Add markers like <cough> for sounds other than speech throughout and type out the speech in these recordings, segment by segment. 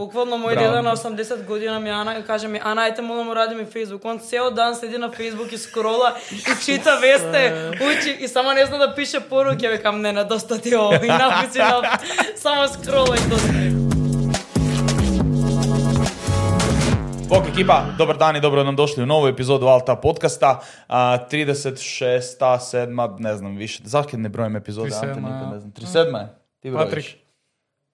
Буквално мој деда на 80 година ми Ана каже ми Ана ете молам ради ми Facebook. Он цел ден седи на Facebook и скрола и чита весте, учи и само не зна да пише поруки. ве кам не, на доста ти ово. И написи на само скрола и доста. Бок екипа, добар дан и добро да нам дошли у нову епизоду Алта подкаста. 36-та, 7 не знам, више. Зашто не броим епизоди, Антони, не знам. 37 е. Ти броиш. Патрик.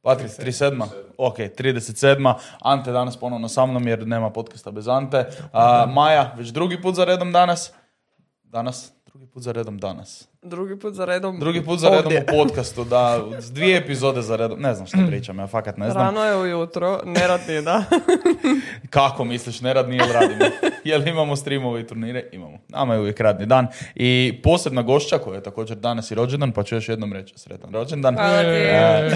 Patrik, 37. Ok, 37. Ante danas ponovno sa mnom jer nema podcasta bez Ante. A, Maja, već drugi put za redom danas. Danas? Drugi put za redom danas. Drugi put za redom. Drugi put za redom ovdje. u podcastu, da. s <laughs> Dvije epizode za redom. Ne znam što pričam, ja fakat ne znam. Rano je ujutro, neradni da. <laughs> Kako misliš, neradni jel radimo? jel imamo streamove i turnire? Imamo. Nama je uvijek radni dan. I posebna gošća koja je također danas i rođendan, pa ću još jednom reći sretan rođendan. Hvala ti. E,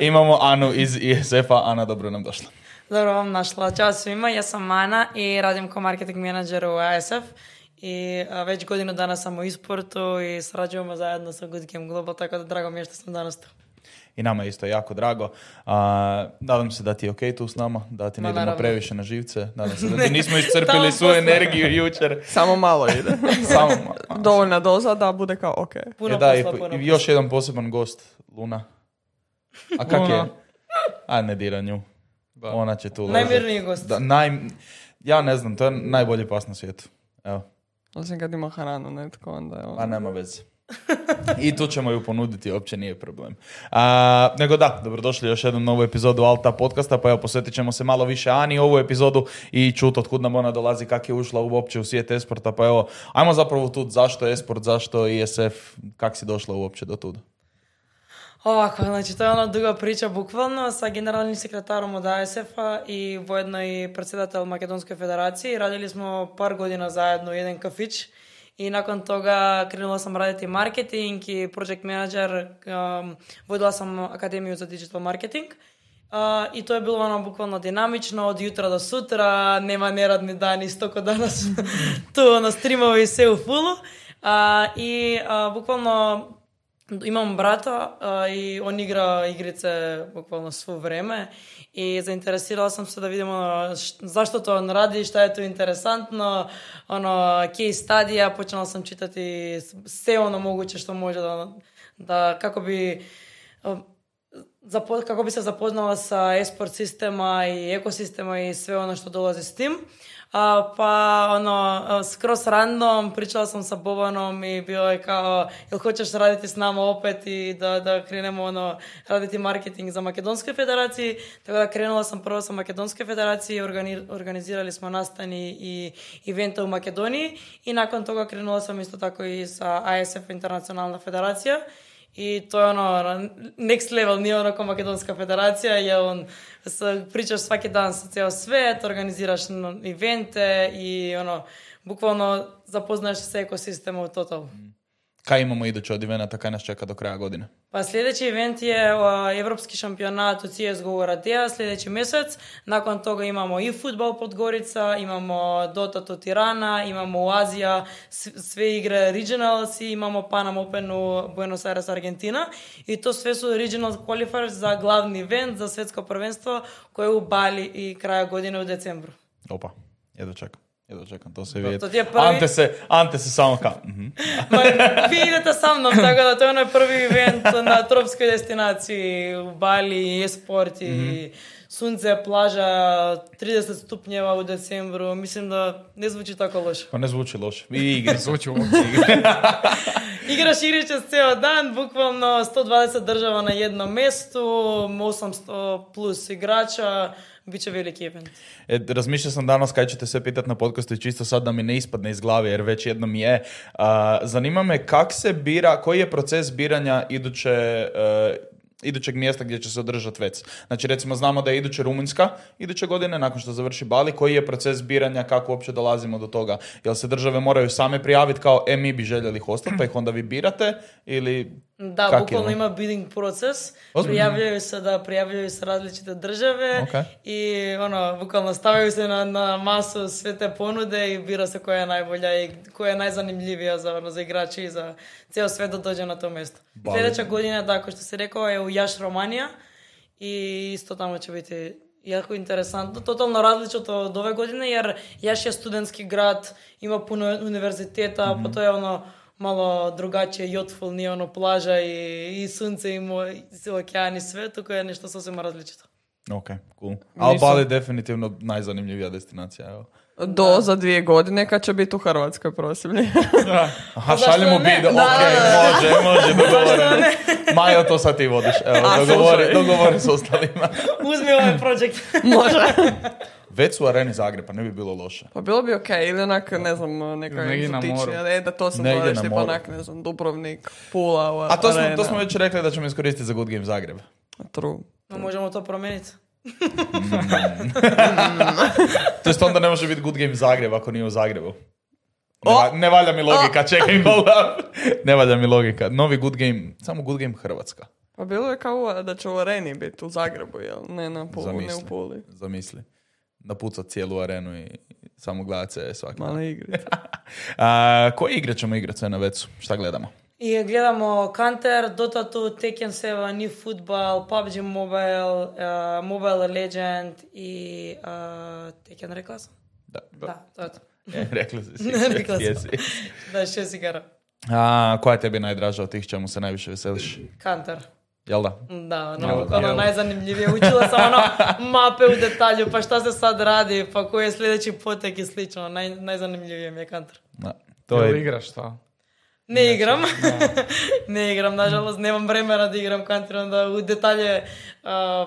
<laughs> imamo Anu iz ISF-a. Ana, dobro nam došla. Dobro vam našla. Ćao svima, ja sam Ana i radim kao marketing menadžer u ASF. I a, već godinu dana sam u isportu i sarađujemo zajedno sa Good Game Global, tako da drago mi je što sam danas tu. I nama je isto jako drago. A, nadam se da ti je ok tu s nama, da ti ne Ma, idemo naravno. previše na živce. Nadam se da <laughs> ti nismo Tamo iscrpili svu posle. energiju jučer. <laughs> Samo malo ide. <laughs> Samo malo. Dovoljna doza da bude kao ok. Puno E da, i, posla, po- puno i još jedan poseban gost, Luna. A kak je? Luna. A ne dira nju. Da. Ona će tu posla. Najmirniji gost. Da, naj... Ja ne znam, to je najbolji pas na svijetu. Evo, Osim kad ima hranu netko, onda je pa on. nema veze. I tu ćemo ju ponuditi, uopće nije problem. A, nego da, dobrodošli još jednu novu epizodu Alta podcasta, pa evo posvetit ćemo se malo više Ani ovu epizodu i čut od kud nam ona dolazi, kak je ušla uopće u svijet esporta, pa evo, ajmo zapravo tu zašto esport, zašto ISF, kak si došla uopće do tuda. Овако, значи, тоа е она друга прича буквално со генерални секретар од АСФ и воедно и председател Македонска федерација радели смо пар година заедно еден кафич. И након тога кренула сам радите маркетинг и проект менеджер, водила сам академија за дигитал маркетинг. Uh, и тоа е било оно буквално динамично од јутро до сутра, нема нерадни дани, стоко данас <laughs> тоа на стримови се у фулу. Uh, и uh, буквално imam brata a, i on igra igrice bukvalno svo vrijeme i zainteresirala sam se da vidimo š- zašto to on radi, šta je tu interesantno, ono, case studija, počela sam čitati sve ono moguće što može da, da kako bi um, zapo- kako bi se zapoznala sa esport sistema i ekosistema i sve ono što dolazi s tim. А, па, оно, скрос рандом, причала сам со Бобаном и било е као, ил хочеш радите с нама опет и да, да кренемо, оно, радите маркетинг за Македонска федерација, така да кренула сам прво со Македонска федерација, органи, организирали смо настани и ивента у Македонија и након тога кренула сам исто тако и со АСФ Интернационална федерација, I to je ono, ono, next level, nije ono kao Makedonska federacija, je on, pričaš svaki dan sa ceo svet, organiziraš evente i ono, bukvalno zapoznaješ se sa ekosistemom u total. Kaj imamo iduće od evenata, kaj nas čeka do kraja godine? Pa sljedeći event je o, Evropski šampionat u CSGO u Radija sljedeći mjesec. Nakon toga imamo i futbal Podgorica, imamo Dota to Tirana, imamo u Azija sve igre Regionals i imamo Panam Open u Buenos Aires, Argentina. I to sve su Regional qualifiers za glavni event, za svjetsko prvenstvo koje je u Bali i kraja godine u decembru. Opa, jedva čekam. Jedva čekam, to se To- vidi. to ti je prvi- Ante se, Ante se samo kao, mhm. <laughs> Ma, vi idete sa mnom, tako da to je onaj prvi event na tropskoj destinaciji u Bali, e-sport i sunce, plaža, 30 stupnjeva u decembru. Mislim da ne zvuči tako loše. Pa ne zvuči loše. I igre. Zvuči uopće. <laughs> Igraš igrice cijel dan, bukvalno 120 država na jednom mjestu, 800 plus igrača, bit će veliki event. E, razmišljao sam danas kaj ćete sve pitati na podcastu i čisto sad da mi ne ispadne iz glave jer već jednom je. A, zanima me kak se bira, koji je proces biranja iduće, e, idućeg mjesta gdje će se održati vec. Znači recimo znamo da je iduće Rumunjska iduće godine nakon što završi Bali, koji je proces biranja, kako uopće dolazimo do toga? Jel se države moraju same prijaviti kao e mi bi željeli ih ostati pa ih onda vi birate ili Да, как буквално е, има бидинг процес. Пријавлjaju се да пријавлjaju се различните држави okay. и оно буквално ставају се на, на масу свете понуде и бира се која е најболја и која е најзанимливија за оно, за играчи и за цел свет да дојде на тоа место. Следеќа година, да, кој што се рекова, е у Јаш Романија и исто таму ќе биде јако интересантно, тотално различно од ове година, јер Јаш е студентски град, има пуно универзитета, mm -hmm. потоа е оно мало другаче јотфул ни оно плажа и, и сунце и, мо, и океан и све, тука е нешто сосема различито. Океј, okay, кул. Cool. Албали дефинитивно најзанимљивија дестинација, ево. Do za dvije godine kad će biti u Hrvatskoj prosvjedni. <laughs> Aha, šaljemo Da, ok, da, može, može, dogovoreno. Majo, to sad ti vodiš, evo, A, dogovori, dogovori s ostalima. <laughs> Uzmi ovaj projekt. <laughs> Može. Već su u areni Zagreba, ne bi bilo loše. Pa bilo bi okej, ili onak, ne znam, neka Negdje egzotičnija, ne, da to sam Negdje tipa onak, ne znam, Dubrovnik, Pula, A to smo, to smo već rekli da ćemo iskoristiti za Good Game Zagreb. True. No, možemo to promijeniti. <laughs> To jest onda ne može biti Good Game Zagreb ako nije u Zagrebu. Ne, va- ne valja mi logika, čekaj, <laughs> hold up. Ne valja mi logika. Novi Good Game, samo Good Game Hrvatska. Pa bilo je kao da će u areni biti u Zagrebu, jel? Ne na Pulu, ne u Puli. Zamisli. Napucat cijelu arenu i samo gledat se svaki. Male igre. <laughs> A, koje igre ćemo igrati sve na vecu? Šta gledamo? I gledamo Counter, Dota 2, Tekken 7, eFootball, PUBG Mobile, uh, Mobile Legend i uh, Tekken rekla sam? Da. Da, to je to. <laughs> E, rekli <laughs> si. Rekla sam. jesi. <laughs> Da, šest igara. A, koja je tebi najdraža od tih čemu se najviše veseliš? Counter. Jel da? Da, ono, Jel, ono jel. najzanimljivije. Učila sam ono mape u detalju, pa šta se sad radi, pa koji je sljedeći potek i slično. Naj, najzanimljivije mi je Counter. Da. To je, igraš Значи, да. <laughs> Не играм. Да. не играм, на жалост, немам време да играм Country, да у детаље а,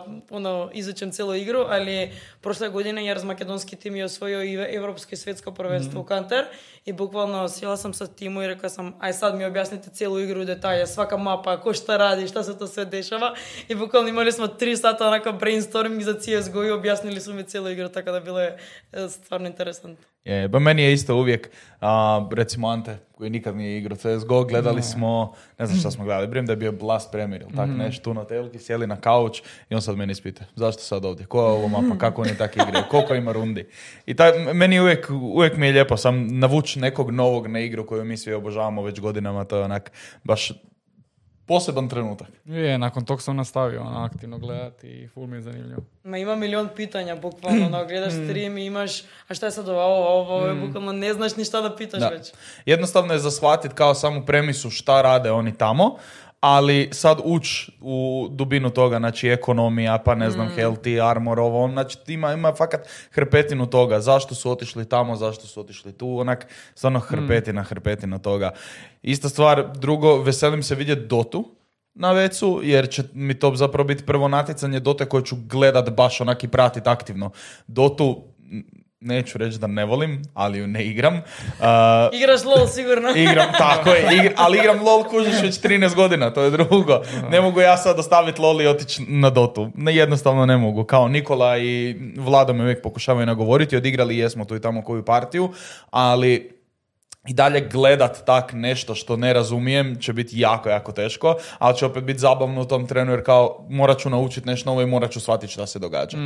изучам цело игру, али прошле година ја раз македонски тим ја освоио и европско и светско првенство mm -hmm. Кантер и буквално села сам со тиму и река сам ај сад ми објасните цело игру у детаље, свака мапа, ко што ради, што се тоа се дешава и буквално имали сме три сата онака брейнсторминг за CS:GO и објаснили сме цело игру така да било е стварно интересно. Je, ba meni je isto uvijek, a, recimo Ante, koji nikad nije igrao CSGO, gledali smo, ne znam šta smo gledali, brim da je bio Blast Premier ili tak nešto, tu na telki, sjeli na kauč i on sad meni ispita, zašto sad ovdje, koja je ovo mapa, kako oni tako igraju, koliko ima rundi. I taj, meni uvijek, uvijek mi je lijepo sam navući nekog novog na igru koju mi svi obožavamo već godinama, to je onak baš poseban trenutak. Je, nakon tog sam nastavio ono, aktivno gledati i ful mi je zanimljivo. Ma ima milion pitanja, bukvalno, no, gledaš <clears throat> stream i imaš, a šta je sad ovo, ovo, ovo, ovo, bukvalno ne znaš ni šta da pitaš Da. već. Jednostavno je za shvatit kao samu premisu šta rade oni tamo, ali sad uć u dubinu toga, znači ekonomija, pa ne znam, healthy, armor, ovo, znači ima, ima fakat hrpetinu toga, zašto su otišli tamo, zašto su otišli tu, onak, stvarno hrpetina, hrpetina toga. Ista stvar, drugo, veselim se vidjeti Dotu, na vecu, jer će mi to zapravo biti prvo natjecanje Dote koje ću gledat baš onak i pratit aktivno. Dotu, neću reći da ne volim, ali ju ne igram. <laughs> Uh, Igraš LOL sigurno. <laughs> Igram, tako je, igr- ali igram LOL kužiš već 13 godina, to je drugo. Ne mogu ja sad ostaviti LOL i otići na Dotu. Ne, jednostavno ne mogu. Kao Nikola i Vlado me uvijek pokušavaju nagovoriti, odigrali jesmo tu i tamo koju partiju, ali i dalje gledat tak nešto što ne razumijem će biti jako, jako teško, ali će opet biti zabavno u tom trenu jer kao morat ću naučiti nešto novo i morat ću shvatiti šta se događa.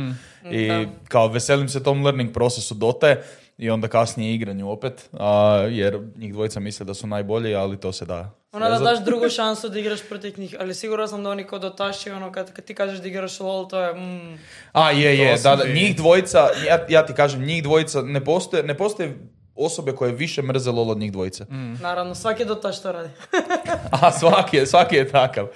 I kao veselim se tom learning procesu dote i onda kasnije igranju opet, a, jer njih dvojica misle da su najbolji, ali to se da. Ono da daš drugu šansu da igraš protiv njih, ali sigurno sam da oni kod otaši, ono kad, kad ti kažeš da igraš LOL, to je mm, A, je, je, da, da, njih dvojica, ja, ja ti kažem, njih dvojica, ne postoje, ne postoje osobe koje više mrze LOL od njih dvojice. <laughs> naravno, svaki dotaš to radi. <laughs> A svaki je, svaki je takav.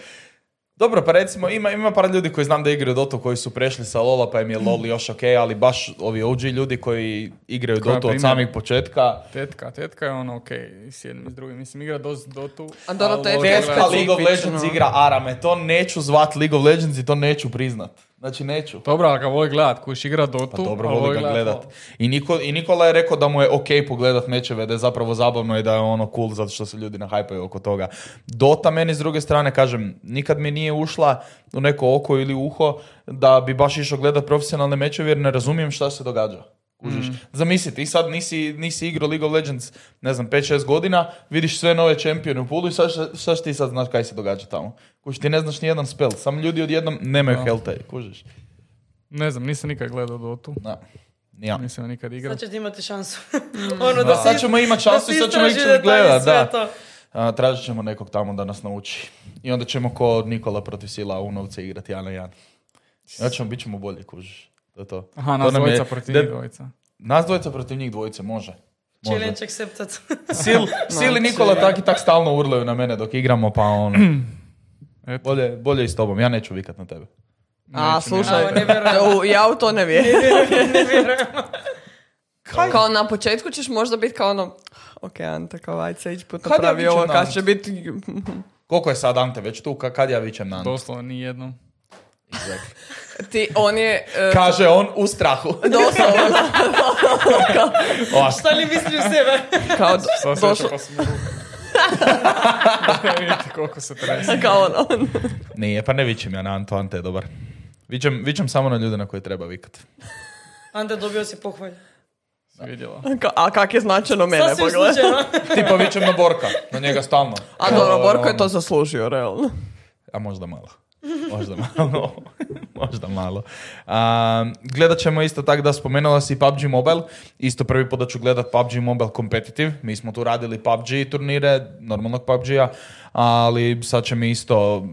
Dobro, pa recimo ima, ima par ljudi koji znam da igraju Dotu koji su prešli sa Lola pa im je LOL još ok, ali baš ovi OG ljudi koji igraju Koja Dotu od samih početka. Tetka, tetka je ono okej, s jednim i s drugim. Mislim, igra dost dotu. A dobro, tetka je League of. Legends igra Arame, to neću zvat League of Legends i to neću priznat. Znači neću. Dobro, ali ga voli gledat, kuš igra dotu. Pa dobro, voli ga gledat. I, Niko, I Nikola je rekao da mu je ok pogledat mečeve, da je zapravo zabavno i da je ono cool zato što se ljudi nahajpaju oko toga. Dota meni s druge strane, kažem, nikad mi nije ušla u neko oko ili uho da bi baš išao gledat profesionalne mečeve jer ne razumijem šta se događa. Kužiš. Zamisli, ti sad nisi, nisi igrao League of Legends, ne znam, 5-6 godina, vidiš sve nove čempione u pulu i sad, sad ti sad znaš kaj se događa tamo. Kužiš, ti ne znaš ni jedan spell, samo ljudi odjednom nemaju Da. healtha, kužiš. Ne znam, nisam nikad gledao dotu. Da. Ja. Nisam nikad igrao. Sad ćete imati šansu. <laughs> ono da, Da, si- sad ćemo imati šansu i sad ćemo ići gledat, da. to. A, tražit ćemo nekog tamo da nas nauči. I onda ćemo ko Nikola protiv Sila Unovce igrati jedan na jedan. Ja ćemo, bit ćemo bolji, kužiš. To je to. Aha, To nas je- dvojica protiv da- njih dvojica. Nas dvojica protiv njih dvojice, može. Može. Challenge accepted. Sil, <laughs> Sil i Nikola tak i tak stalno urlaju na mene dok igramo, pa ono... <clears throat> Eto. Bolje, bolje i s tobom, ja neću vikat na tebe. A, Neću, slušaj, A, <laughs> ne vjerujem. u- ja u to ne vjerujem. <laughs> ne vjerujem. Kao na početku ćeš možda biti kao ono, ok, Ante, kao aj sljedeći put napravi ovo, kad će biti... Koliko je sad Ante već tu, ka- kad ja vičem na Ante? Doslovno ni Ti, on je... e, Kaže on u strahu. doslovno. <laughs> Šta li misli u sebe? kao Sva došlo, pa ruku. <laughs> Vidite koliko se trese. kao ono, Nije, pa ne vičem ja na Antu, Ante je dobar. Vičem, vičem samo na ljude na koje treba vikat. Ante, dobio si pohvalj. Vidjela. Ka- a kak je značajno mene, Sasvim pogledaj. slučajno. <laughs> Tipa vičem na Borka, na njega stalno. A dobro, Borko je to zaslužio, realno. A možda malo. Možda malo. <laughs> možda malo. A, gledat ćemo isto tako da spomenula si PUBG Mobile. Isto prvi put da ću gledat PUBG Mobile Competitive. Mi smo tu radili PUBG turnire, normalnog PUBG-a, ali sad će mi isto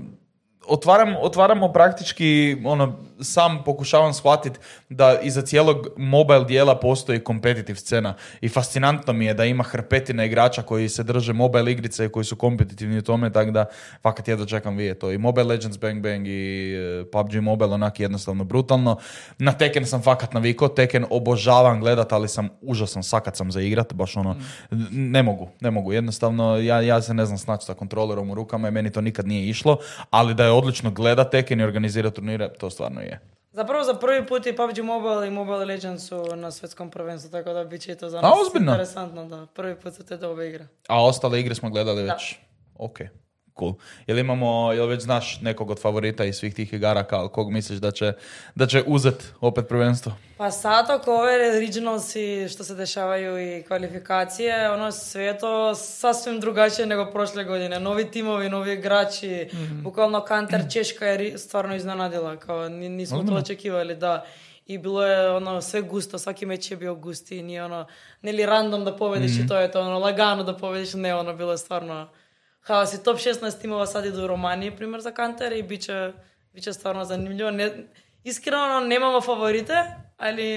otvaram, otvaramo praktički, ono, sam pokušavam shvatiti da iza cijelog mobile dijela postoji competitive scena i fascinantno mi je da ima hrpetina igrača koji se drže mobile igrice i koji su kompetitivni u tome, tako da fakat jedno čekam vidjeti to. I Mobile Legends Bang Bang i e, PUBG Mobile onak jednostavno brutalno. Na Tekken sam fakat navikao, Tekken obožavam gledat, ali sam užasan sakat sam za igrat, baš ono, ne mogu, ne mogu, jednostavno ja, ja se ne znam snaći sa kontrolerom u rukama i meni to nikad nije išlo, ali da je odlično gledat Tekken i organizirati turnire, to stvarno je. Zapravo za prvi put i PUBG Mobile i Mobile Legends su na svjetskom prvenstvu, tako da bit će to za nas interesantno, da. Prvi put su te dobe igre. A ostale igre smo gledali već? Ok, cool. Jel imamo, jel već znaš nekog od favorita iz svih tih igara, kao kog misliš da će, da će uzet opet prvenstvo? Pa sad oko ove regionalsi što se dešavaju i kvalifikacije, ono sve to sasvim drugačije nego prošle godine. Novi timovi, novi igrači, bukvalno Kanter Češka je stvarno iznenadila, kao ni- nismo to očekivali, da. I bilo je ono sve gusto, svaki meč je bio gusti i nije ono, ne li random da pobediš i to je to, ono lagano da pobediš, ne, ono bilo je stvarno као си топ 16 тимова сади до Романија, пример за Кантер, и биче, биче стварно занимљиво. Не, искрено немамо фаворите, али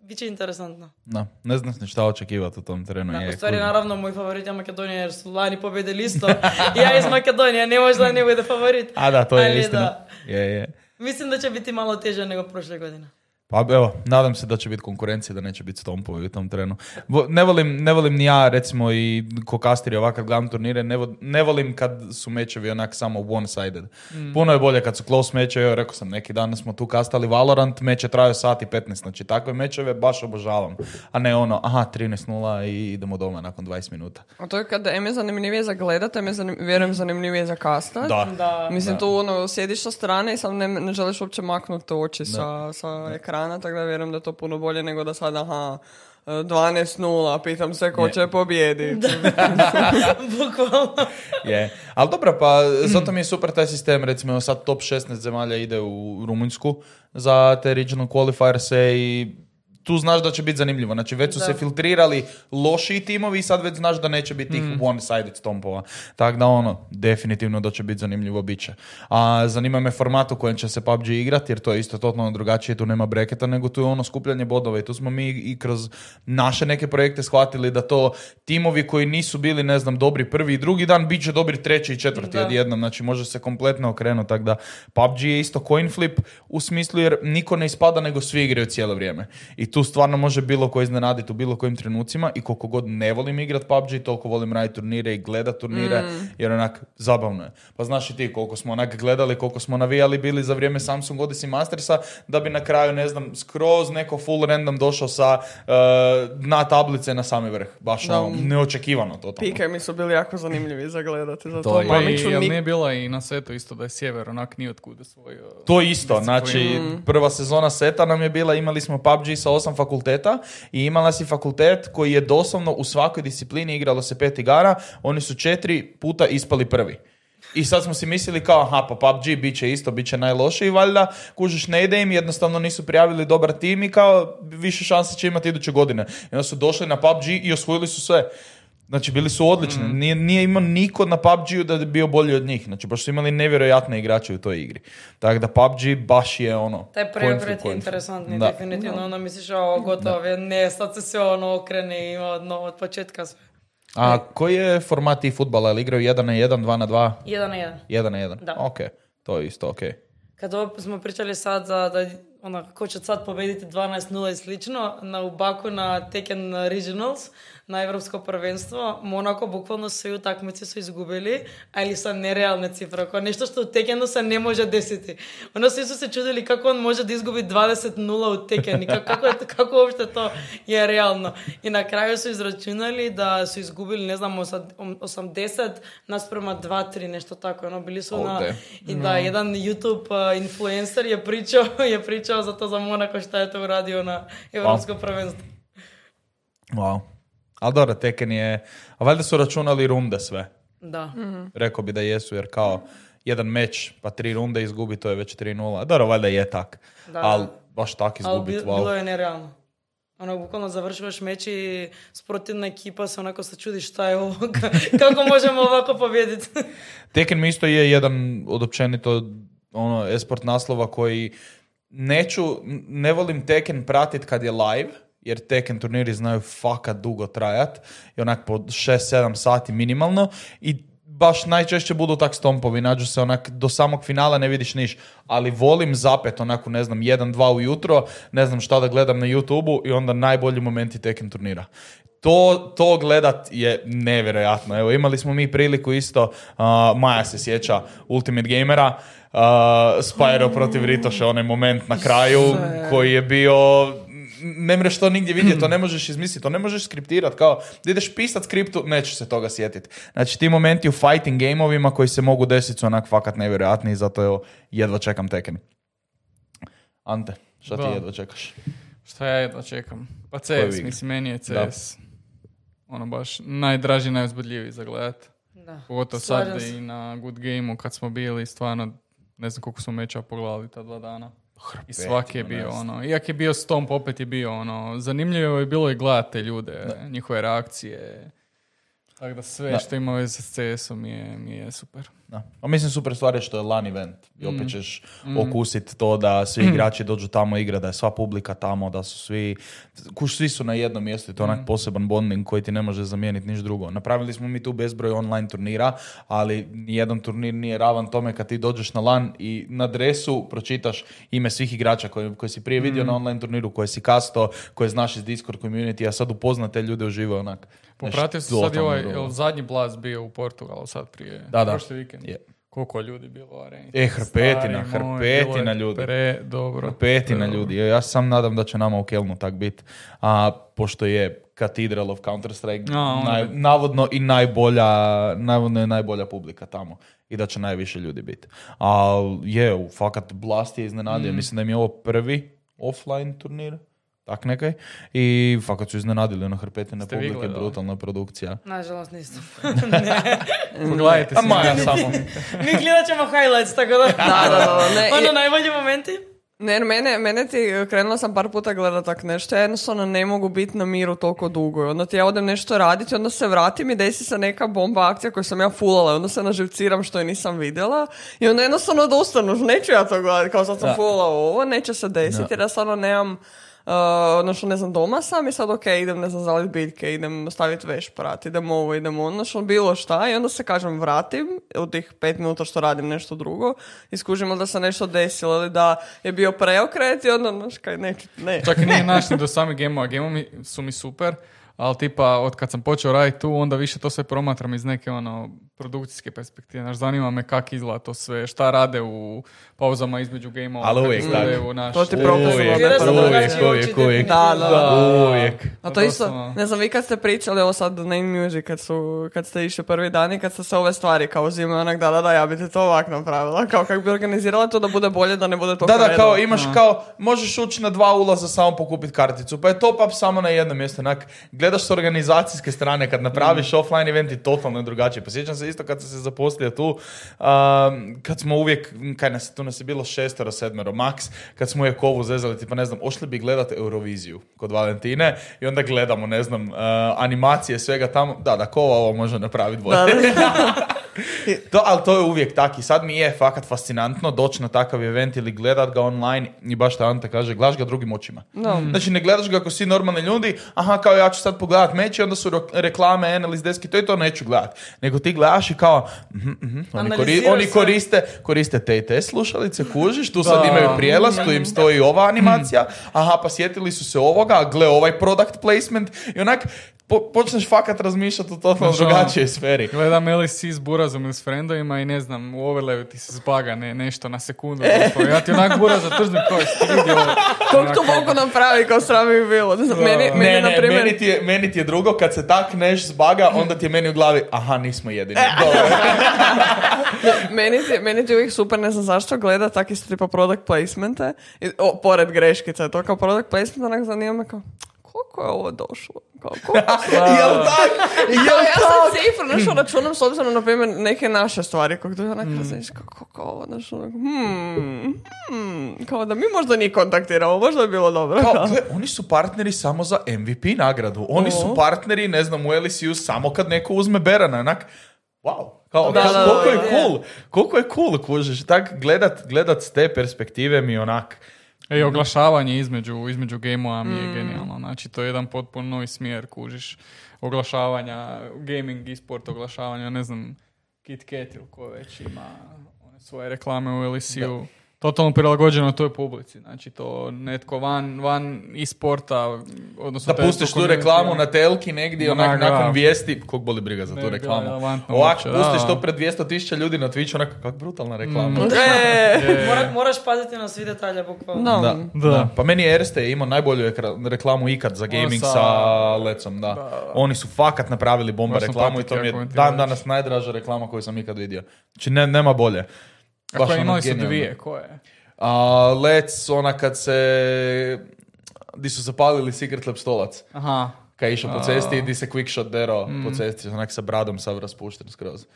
Биче интересантно. Да, не знам се што очекиваат од тој терен. Да, ствари наравно мој фаворит е Македонија, jer су лани победили. <laughs> Ја из Македонија не може да не биде фаворит. А да, тоа е Али, истина. Да. Е, yeah. Мислам да ќе биде мало тежа него прошле година. Pa evo, nadam se da će biti konkurencija, da neće biti stompovi u tom trenu. Ne volim, ne volim ni ja, recimo, i ko kastiri ovak kad gledam turnire, ne, vo- ne volim kad su mečevi onak samo one-sided. Puno je bolje kad su close mečevi, evo rekao sam, neki dan smo tu kastali Valorant, meč je trajao sat i 15, znači takve mečeve baš obožavam. A ne ono, aha, 13-0 i idemo doma nakon 20 minuta. A to je kada em je zanimljivije za gledat, em je zanim, vjerujem zanimljivije za kastat. Da. Da. Mislim, tu ono, sjediš sa strane i sam ne, ne želiš uopće maknuti oči sa, sa ekrana, tako da vjerujem da je to puno bolje nego da sad, aha, e, 12-0, pitam se ko će pobijediti. <laughs> Bukvalno. Je. Ali dobro, pa zato mi je super taj sistem, recimo sad top 16 zemalja ide u Rumunjsku za te regional qualifiers i tu znaš da će biti zanimljivo. Znači već su Da. se filtrirali lošiji timovi i sad već znaš da neće biti tih one-sided stompova. Tako da ono, definitivno da će biti zanimljivo bit će. A zanima me format u kojem će se PUBG igrati jer to je isto totalno drugačije, tu nema breketa nego tu je ono skupljanje bodova i tu smo mi i kroz naše neke projekte shvatili da to timovi koji nisu bili, ne znam, dobri prvi i drugi dan, bit će dobri treći i četvrti Da. odjednom, znači može se kompletno okrenuti, tako da PUBG je isto coin flip u smislu jer niko ne ispada nego svi igraju cijelo vrijeme. I tu stvarno može bilo ko iznenaditi u bilo kojim trenucima i koliko god ne volim igrat PUBG, toliko volim raditi turnire i gledat turnire, jer onak zabavno je. Pa znaš i ti koliko smo onak gledali, koliko smo navijali bili za vrijeme Samsung Odyssey Mastersa, da bi na kraju, ne znam, skroz neko full random došao sa uh, dna tablice na sami vrh. Baš Da. ono, neočekivano totalno. Pike mi su bili jako zanimljivi za gledati, zato To je. Pa i, jel nije bila i na setu isto da je sjever onak nije otkuda svoj... uh, To isto, znači disciplinu. prva sezona seta nam je bila, imali smo PUBG sa osam fakulteta i imala si fakultet koji je doslovno u svakoj disciplini igralo se pet igara, oni su četiri puta ispali prvi. I sad smo si mislili kao, aha, pa PUBG bit će isto, bit će najlošiji, valjda, kužiš, ne ide im, jednostavno nisu prijavili dobar tim i kao, više šanse će imati iduće godine. I onda su došli na PUBG i osvojili su sve. Znači, bili su odlični. Mm. Nije, nije imao niko na PUBG-u da bi bio bolji od njih. Znači, baš su imali nevjerojatne igrače u toj igri. Tako da PUBG baš je ono... Taj preokret je interesantni, Da. definitivno. Ono misliš, o, gotovo je, ne, sad se sve ono okrene i ima od, početka sve. A koji je format tih futbala? Ili igraju 1 na 1, 2 na 2? Jedan na jedan. 1 na 1? Da. Ok, to je isto ok. Kad smo pričali sad za da ono, ko će sad pobediti 12-0 i slično, na Ubaku na Tekken Regionals, на Европско првенство, Монако буквално се утакмици се изгубили, али са нереална цифра, кој нешто што текено се не може десити. Оно се се чудели како он може да изгуби 20-0 од Текен, како како, <laughs> како опште тоа е реално. И на крај се израчунали да се изгубили, не знам, 80 наспрема 2-3 нешто тако, оно били со на и да еден јутуб инфлуенсер ја причал, <laughs> ја причал за тоа за Монако што е тоа радио на Европско првенство. Вау. Wow. Ali dobro, Tekken je... A valjda su računali runde sve. Da. Rekao bi da jesu, jer kao jedan meč, pa tri runde izgubi, to je već 3-0. Dobro, valjda je tak. Da, Ali baš tak Ali izgubiti, bi- wow. bilo je nerealno. Ono, bukvalno završavaš meč i sportivna ekipa se onako se čudi šta je ovo, <laughs> kako možemo ovako pobjediti. <laughs> Tekken mi isto je jedan od općenito ono, esport naslova koji neću, ne volim Tekken pratit kad je live, jer Tekken turniri znaju fakat dugo trajat i onak po 6-7 sati minimalno i baš najčešće budu tak stompovi, nađu se onak do samog finala ne vidiš niš, ali volim zapet onako ne znam 1-2 ujutro, ne znam šta da gledam na YouTubeu i onda najbolji momenti Tekken turnira. To, to gledat je nevjerojatno. Evo, imali smo mi priliku isto, a, Maja se sjeća Ultimate Gamera, uh, Spyro protiv Ritoša, onaj moment na kraju koji je bio ne mreš to nigdje vidjeti, <clears throat> to ne možeš izmisliti, to ne možeš skriptirati, kao da ideš pisat skriptu, nećeš se toga sjetiti. Znači ti momenti u fighting gameovima koji se mogu desiti su onak fakat nevjerojatni i zato evo jedva čekam Tekken. Ante, šta ti Da. jedva čekaš? Šta ja jedva čekam? Pa CS, mislim, meni je Da. CS. Ono baš najdraži, najuzbudljiviji za gledat. Da. Pogotovo sad i na Good Gameu kad smo bili, stvarno, ne znam koliko smo meča pogledali ta dva dana. I svaki je bio ono, iak je bio stomp, opet je bio ono, zanimljivo je bilo i gledati te ljude, njihove reakcije. Tako da sve Da. što ima veze s CS-om je, mi je super. Da. A mislim super stvar je što je LAN event i opet Mm. ćeš okusit to da svi <clears throat> igrači dođu tamo igra, da je sva publika tamo, da su svi, kuš svi su na jednom mjestu i to je Mm. onak poseban bonding koji ti ne može zamijeniti niš drugo. Napravili smo mi tu bezbroj online turnira, ali nijedan turnir nije ravan tome kad ti dođeš na LAN i na dresu pročitaš ime svih igrača koje, koje si prije Mm. vidio na online turniru, koje si kasto, koje znaš iz Discord community, a sad upozna te ljude uživo onak. Popratio sam sad i ovaj, jel zadnji blast bio u Portugalu sad prije, Da, da. prošli vikend. Je. Koliko ljudi bilo u areni. E, hrpetina, Stari moj, hrpetina je ljudi. Pre, dobro. Petina ljudi. Ja sam nadam da će nama u Kelnu tak biti. A pošto je Cathedral of Counter-Strike onda naj- bi- navodno i najbolja, navodno je najbolja publika tamo. I da će najviše ljudi biti. A je, fakat Blast je iznenadio. Mm. Mislim da im je ovo prvi offline turnir. Tak nekaj. I fakat su iznenadili ono hrpetine Ste vi publike, gledali? brutalna produkcija. Nažalost nisam. Pogledajte si. Maja samo. Mi gledat ćemo highlights, tako da... Da, da, da, ne, ono, je- najbolji momenti. Ne, mene, mene ti, krenula sam par puta gledat tak nešto, ja jednostavno ne mogu biti na miru toliko dugo. I onda ti ja odem nešto raditi, onda se vratim i desi se neka bomba akcija koju sam ja fulala, i onda se naživciram što je nisam vidjela i onda jednostavno odustanu, neću ja to gledati, kao sad sam Da. fulala ovo, neće se desiti jer ja stvarno nemam, znači ne znam, doma sam i sad ok, idem ne znam zalit biljke, idem staviti veš prat, idem ovo, idem ono, znači bilo šta i onda se kažem vratim u tih pet minuta što radim nešto drugo i skužimo da se nešto desilo ili da je bio preokret i onda, znaš, kaj, neću, ne. Čak i nije <laughs> naš ni do samih gemova. Gemovi su mi super, ali tipa od kad sam počeo raditi tu, onda više to sve promatram iz neke ono produkcijske perspektive. Znaš, zanima me kak izgleda to sve, šta rade u pauzama između gameova. Ali uvijek tako. naš- To ti profesionalno Uvijek, da uvijek, uvijek. Da, da, da. Uvijek. A to To isto, ne znam, vi kad ste pričali ovo sad na In Music, kad, su, kad ste išli prvi dan i kad ste se ove stvari kao uzimali, onak da, da, da, ja bi ti to ovak napravila, kao kako bi organizirala to da bude bolje, da ne bude to Da, da, kao imaš kao, možeš ući na dva ulaza samo pokupiti karticu, pa je top up samo na jednom mjestu. Onak, gleda- gledaš s organizacijske strane, kad napraviš offline event je totalno drugačije. Pa sjećam se isto kad sam se zaposlio tu, um, kad smo uvijek, kaj nas, tu nas je bilo šestero, sedmero, max, kad smo uvijek ovu zezali, tipa ne znam, ošli bi gledat Euroviziju kod Valentine i onda gledamo, ne znam, uh, animacije svega tamo, da, da, kova ovo može napraviti bolje. <laughs> to, ali to je uvijek tak i sad mi je fakat fascinantno doći na takav event ili gledat ga online i baš što Anta kaže, gledaš ga drugim očima. No. Znači ne gledaš ga ako si normalni ljudi, aha kao ja ću sad pogledat meč i onda su reklame Analyst deski, to i to neću gledat. Nego ti gledaš i kao, mhm, mhm, oni, kori- oni koriste, koriste te i te slušalice, kužiš, tu sad imaju prijelaz, tu im stoji ova animacija, aha pa sjetili su se ovoga, gle ovaj product placement. I onak po- počneš fakat razmišljati u totalno Znači, drugačijoj sferi. Gledam LSC s Burazom ili s friendovima i ne znam, u overlayu ti se zbaga ne, nešto na sekundu. doslovno. Ja ti onak Buraza tržim koji si ti vidio ovo. Kako to mogu napraviti kao sram bi bilo? Meni, meni, Ne, na ne, primjer, meni ti, je, meni ti je drugo, kad se tak neš zbaga, onda ti je meni u glavi, aha, nismo jedini. E, meni, ti, meni ti je uvijek super, ne znam zašto, gleda tak isto tipa product placemente, i, o, pored greškica, to kao product placement, onak zanima me kao, koliko je ovo došlo? Kao, koliko <laughs> <laughs> Jel tak? Ja, ja sam cifru, znaš, ono, računam s obzirom na primjer neke naše stvari, kako to je onak različiš, kako, kako ovo, znaš, onak, hmm, hmm, kao da mi možda nije kontaktiramo, možda bi bilo dobro. Kao, gle, oni su partneri samo za MVP nagradu. Oni su partneri, ne znam, u LSU samo kad neko uzme Berana. Onak, wow. Kao, Da, kao, da, koliko da, je cool. Koliko je cool, kužiš. Tak, gledat, gledat s te perspektive mi onak... E, i oglašavanje između, između game mi je genijalno. Znači, to je jedan potpuno novi smjer, kužiš. Oglašavanja, gaming, e-sport oglašavanja, ne znam, KitKat ili ko već ima one svoje reklame u LSU. Totalno prilagođeno toj publici. Znači, to netko van, van e-sporta, odnosno... Da pustiš tu reklamu na telki negdje, Onak, onak, da. nakon vijesti, kog boli briga za Ne tu reklamu. Ovak, pustiš da. to pred 200 tisuća ljudi na Twitchu, onak, kak brutalna reklama. Mm. <laughs> E, Mora, moraš paziti na svi detalje, bukvalno. No. Da, Da. da. Pa meni je Erste imao najbolju reklamu ikad za gaming sa- sa, lecom, da. Oni su fakat napravili bomba reklamu i to mi je dan danas najdraža reklama koju sam ikad vidio. Znači ne, nema bolje. A Baš koje ono imali su dvije, koje? A, Lec, ona kad se... Di su zapalili Secret Lab stolac. Aha. Kad je išao po cesti di se quick shot dero Mm. po cesti, onak sa bradom sav raspušten skroz.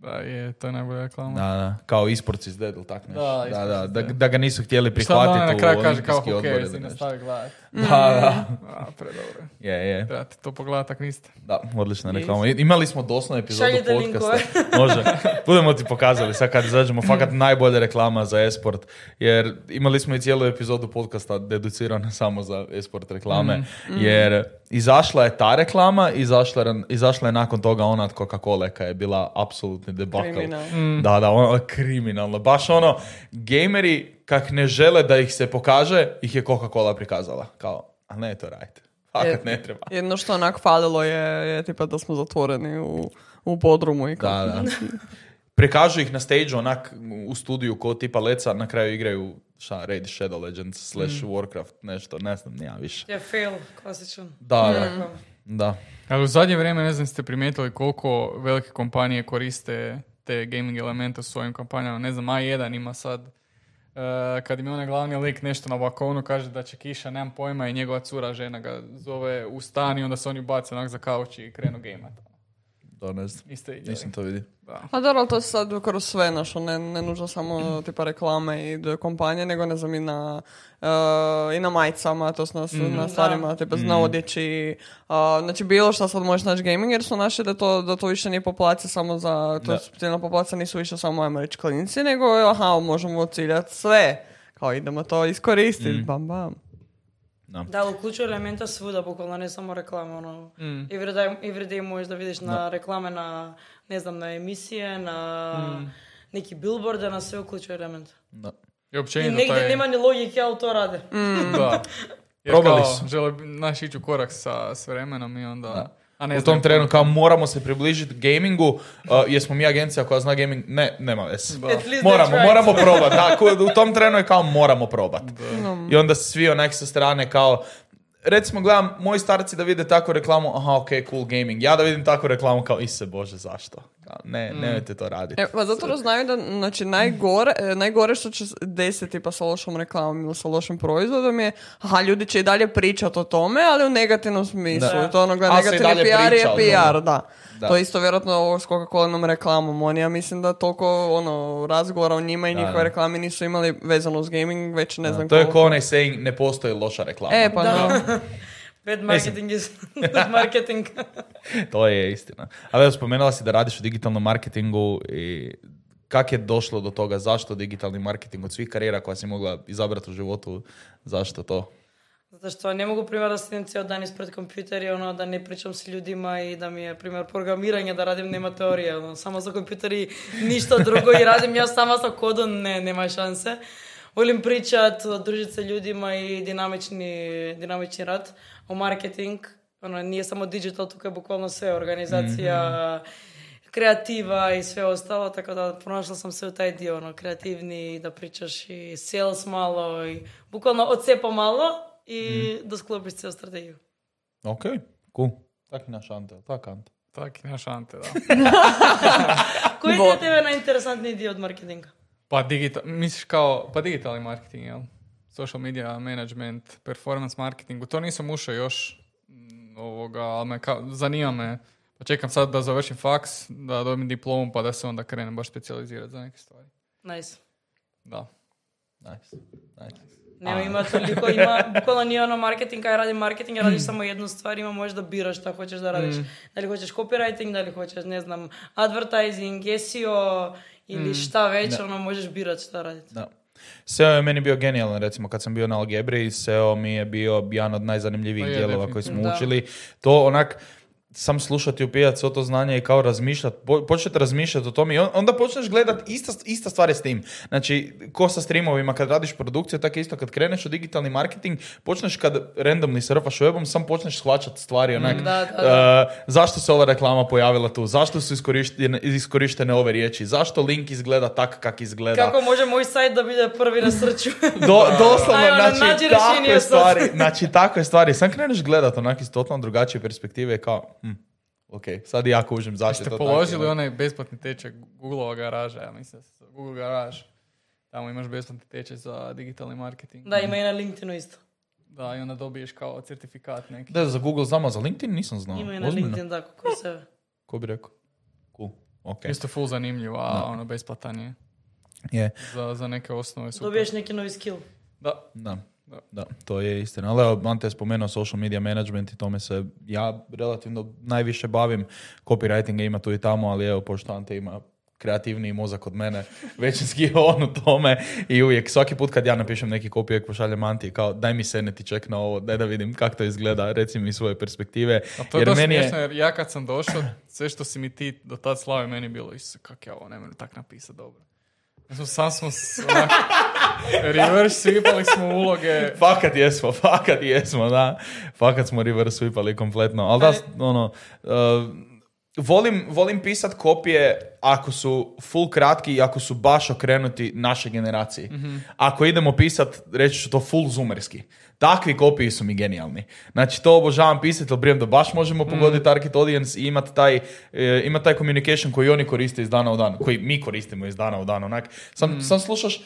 Da, je, to je najbolja reklama. Da, da. Kao isports is dead ili tak nešto. Da, Da, Esports da, da, ga nisu htjeli Šta da ona prihvatiti na u kraju kaže kao who cares i nastavi gledat. <laughs> Da, da. A, predobro. Je, je. Trebate to pogledat, tak niste. Da, odlična reklama. Imali smo doslovno epizodu podcasta. linkove. <laughs> Može. Budemo ti pokazali sad kad izađemo. Fakat najbolja reklama za esport. Jer imali smo i cijelu epizodu podcasta deducirana samo za esport reklame. Jer izašla je ta reklama, izašla, je- izašla je nakon toga ona od Coca-Cola koja je bila apsolutni debakl. Kriminal. Da, da, ono kriminalno. Baš ono, gameri kak ne žele da ih se pokaže, ih je Coca-Cola prikazala. Kao, a ne to radite. Fakat ne treba. Jedno što onak falilo je, je tipa da smo zatvoreni u, u podrumu i kao. Da, da. Prikažu ih na stage onak u studiju ko tipa leca, na kraju igraju šta, Raid Shadow Legends slash Warcraft, nešto, ne znam, nija više. Je fail, klasičan. Da, da, da. Ali u zadnje vrijeme ne znam ste primijetili koliko velike kompanije koriste te gaming elemente u svojim kampanjama. Ne znam, A1 ima sad e, kad im je onaj glavni lik nešto na balkonu kaže da će kiša, nemam pojma i njegova cura žena ga zove u stan i onda se oni bace onak za kauč i krenu gameat. To ne znam. Isto vidjeli. Nisam to vidio. Da. A dobro, ali to se sad kroz sve, znaš, ne, ne nužno samo tipa reklame i kompanije, nego ne znam i na, eh, i na majicama, to na, na stvarima, tipa na odjeći, a, znači bilo što sad možeš naći gaming, jer su naši da to, da to više nije populacija samo za, to Da. cijela populacija nisu više samo ajmo reći klinici, nego aha, možemo ciljati sve, kao idemo to iskoristiti, bam bam. Da, uključuje elementa svuda, bukvalno ne samo reklame. Ono. Mm. Everyday, everyday možeš da vidiš na reklame, na, ne znam, na emisije, na Mm. neki billboarde, na sve uključuje element. Da. I I općenito negdje taj... nema ni logike, ali to rade. Da. <laughs> Jer Probali kao, su. žele naš ići u korak sa, s vremenom i onda... A ne U tom trenu kao moramo se približiti gamingu, uh, jesmo mi agencija koja zna gaming, ne, nema least Moramo, moramo <laughs> probati. Da, ko- u tom trenu je kao moramo probati. I onda svi onak sa strane kao, recimo gledam, moji starci da vide takvu reklamu, aha, ok, cool gaming. Ja da vidim takvu reklamu kao, ise bože, zašto? Kao, ne, nemojte to raditi. E, pa zato da znaju da, znači, najgore, e, najgore što će desiti pa sa lošom reklamom ili sa lošim proizvodom je, aha, ljudi će i dalje pričati o tome, ali u negativnom smislu. Da. To ono, i negativni dalje PR je PR, da. Da. To je isto vjerojatno ovo s Coca-Colinom reklamom. Oni, ja mislim da toliko ono, razgovora o njima i Da, njihove da. reklame nisu imali vezano uz gaming, već ne znam to je koliko. ko onaj saying, ne postoji loša reklama. E, pa da. <laughs> Bad marketing is <laughs> good marketing. <laughs> To je istina. Ali evo, spomenula si da radiš u digitalnom marketingu i kak je došlo do toga? Zašto digitalni marketing od svih karijera koja si mogla izabrati u životu? Zašto to? Zato što ne mogu, primjer, da sedim cijel dan ispred kompjuter i ono, da ne pričam s ljudima i da mi je, primjer, programiranje, da radim nema teorije, ono, samo za kompjuter i ništa drugo i radim ja sama sa kodom, ne, nema šanse. Volim pričat, družiti se ljudima i dinamični, dinamični rad. O marketing, ono, nije samo digital, tukaj je bukvalno sve, organizacija, kreativa i sve ostalo, tako da pronašla sam se u taj dio, ono, kreativni, da pričaš i sales malo i bukvalno od sepa malo i da sklopiš cijelu strategiju. Ok, cool. Tak je naš Ante, tak Ante. Tak i naš Ante, da. <laughs> Koji je tebe najinteresantniji dio od marketinga? Pa digital, misliš kao, pa digitalni marketing, jel? Social media management, performance marketing, u to nisam ušao još mm, ovoga, ali me kao, zanima me. Pa čekam sad da završim faks, da dobijem diplomu, pa da se onda krenem baš specijalizirati za neke stvari. Nice. Da. Nice, nice. Nema, ima toliko, ima, <laughs> bukvalno nije ono marketing, kaj radi marketing, ja radiš samo jednu stvar, ima možeš da biraš šta hoćeš da radiš. Da li hoćeš copywriting, da li hoćeš, ne znam, advertising, SEO ili šta već, ono možeš birat šta raditi. Da. SEO je meni bio genijalan, recimo kad sam bio na algebri, SEO mi je bio jedan od najzanimljivijih Pa je, dijelova koji smo učili. To onak, sam slušati upijat svo to znanje i kao razmišljati, po, početi razmišljati o tome i on- onda počneš gledat ista, ista stvar je s tim. Znači, ko sa streamovima, kad radiš produkciju, tako isto kad kreneš u digitalni marketing, počneš kad randomni surfaš webom, sam počneš shvaćati stvari onak, Da, da, da. Uh, zašto se ova reklama pojavila tu, zašto su iskorištene, iskorištene ove riječi, zašto link izgleda tak kak izgleda. Kako može moj sajt da bude prvi na srču? <laughs> Do, doslovno, Aj, ono, znači, takve stvari, znači, takve stvari. Sam kreneš gledat onak iz totalno drugačije perspektive kao, ok, sad i ja kužim zašto je Ste to položili tako. onaj besplatni tečaj Google garaža, ja mislim da se Google Garage. Tamo imaš besplatni tečaj za digitalni marketing. Da, ima i na LinkedInu isto. Da, i onda dobiješ kao certifikat neki. Da, za Google znamo, za LinkedIn nisam znao. Ima i na? LinkedIn, da, kako sebe. Ko bi rekao? Cool, ok. Isto full zanimljivo, a ono besplatan je. Je, Za, za neke osnove super. Dobiješ neki novi skill. Da. da. Da. Da, to je istina. Ali Ante je spomenuo social media management i tome se ja relativno najviše bavim. Copywritinga ima tu i tamo, ali evo, pošto Ante ima kreativniji mozak od mene, <laughs> većinski je on u tome i uvijek, svaki put kad ja napišem neki copy, uvijek pošaljem Anti kao daj mi seneti check na ovo, daj da vidim kako to izgleda, reci mi svoje perspektive. A to je Jer dosta meni je- smiješno jer ja kad sam došao, sve što si mi ti do tad slavio, meni bilo isto kak ja ovo ne mogu tak napisati dobro. Ja sam, sam smo onak, reverse svipali smo uloge. Fakat jesmo, <laughs> fakat jesmo, da. Fakat smo reverse sweepali kompletno. Ali da, ono, uh, volim, volim pisat kopije ako su full kratki i ako su baš okrenuti naše generaciji. Ako idemo pisat, reći ću to full zoomerski. Takvi kopiji su mi genijalni. Znači, to obožavam pisati, brijem da baš možemo pogoditi target audience i imati taj, e, imat taj communication koji oni koriste iz dana u dan, koji mi koristimo iz dana u dan. Onak. Sam, sam slušaš, e,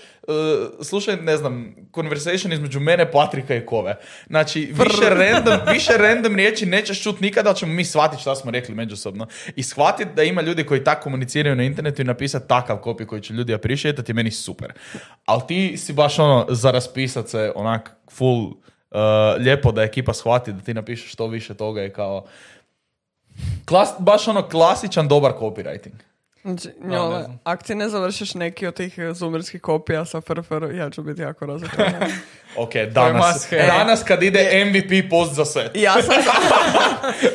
slušaj, ne znam, conversation između mene, Patrika i Kove. Znači, više random, <laughs> više random riječi nećeš čut nikada, ali ćemo mi shvatiti šta smo rekli međusobno. I shvatiti da ima ljudi koji tako komuniciraju na internetu i napisati takav kopij koji će ljudi appreciate je meni super. Ali ti si baš ono, za raspisat se onak full uh, lijepo da ekipa shvati da ti napišeš što više toga i kao Klas, baš ono klasičan dobar copywriting. Znači, ne njole, znam. ako ti ne završiš neki od tih eh, zoomerskih kopija sa FRFR, ja ću biti jako razočarana. <laughs> Ok, danas, have. danas kad ide MVP post za set. Ja sam,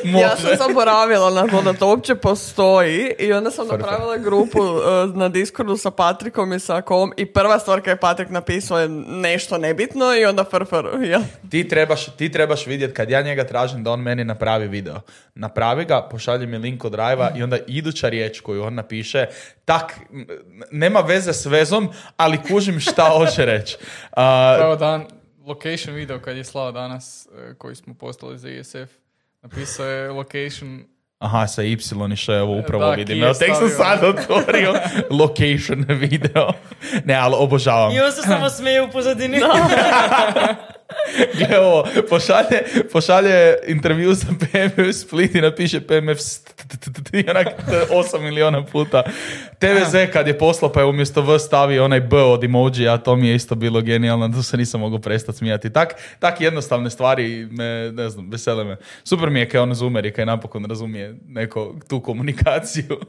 <laughs> ja sam zaboravila na to da to uopće postoji i onda sam napravila grupu eh, na Discordu sa Patrikom i sa Kom i prva stvar kad je Patrik napisao je nešto nebitno i onda FRFR. Ja. Ti trebaš, ti trebaš vidjeti kad ja njega tražim da on meni napravi video. Napravi ga, pošalji mi link od drive i onda iduća riječ koju on napiše, tak, n- nema veze s vezom, ali kužim šta <laughs> hoće reći. Pravo dan, location video kad je slao danas, e, koji smo postali za ESF, napisao je location Aha, sa Y i što je ovo upravo Da, vidim. Evo, tek sam sad otvorio <laughs> location video. Ne, ali obožavam. I on se samo <laughs> smije u pozadini. Gle ovo, pošalje, pošalje intervju sa PMF Split i napiše PMF i onak 8 miliona puta. TVZ kad je poslao pa je umjesto V stavio onaj B od emoji, a to mi je isto bilo genijalno, tu se nisam mogao prestati smijati. Tak, tak jednostavne stvari me, ne znam, vesele me. Super mi je kaj on zoomeri, kaj napokon razumije neko tu komunikaciju.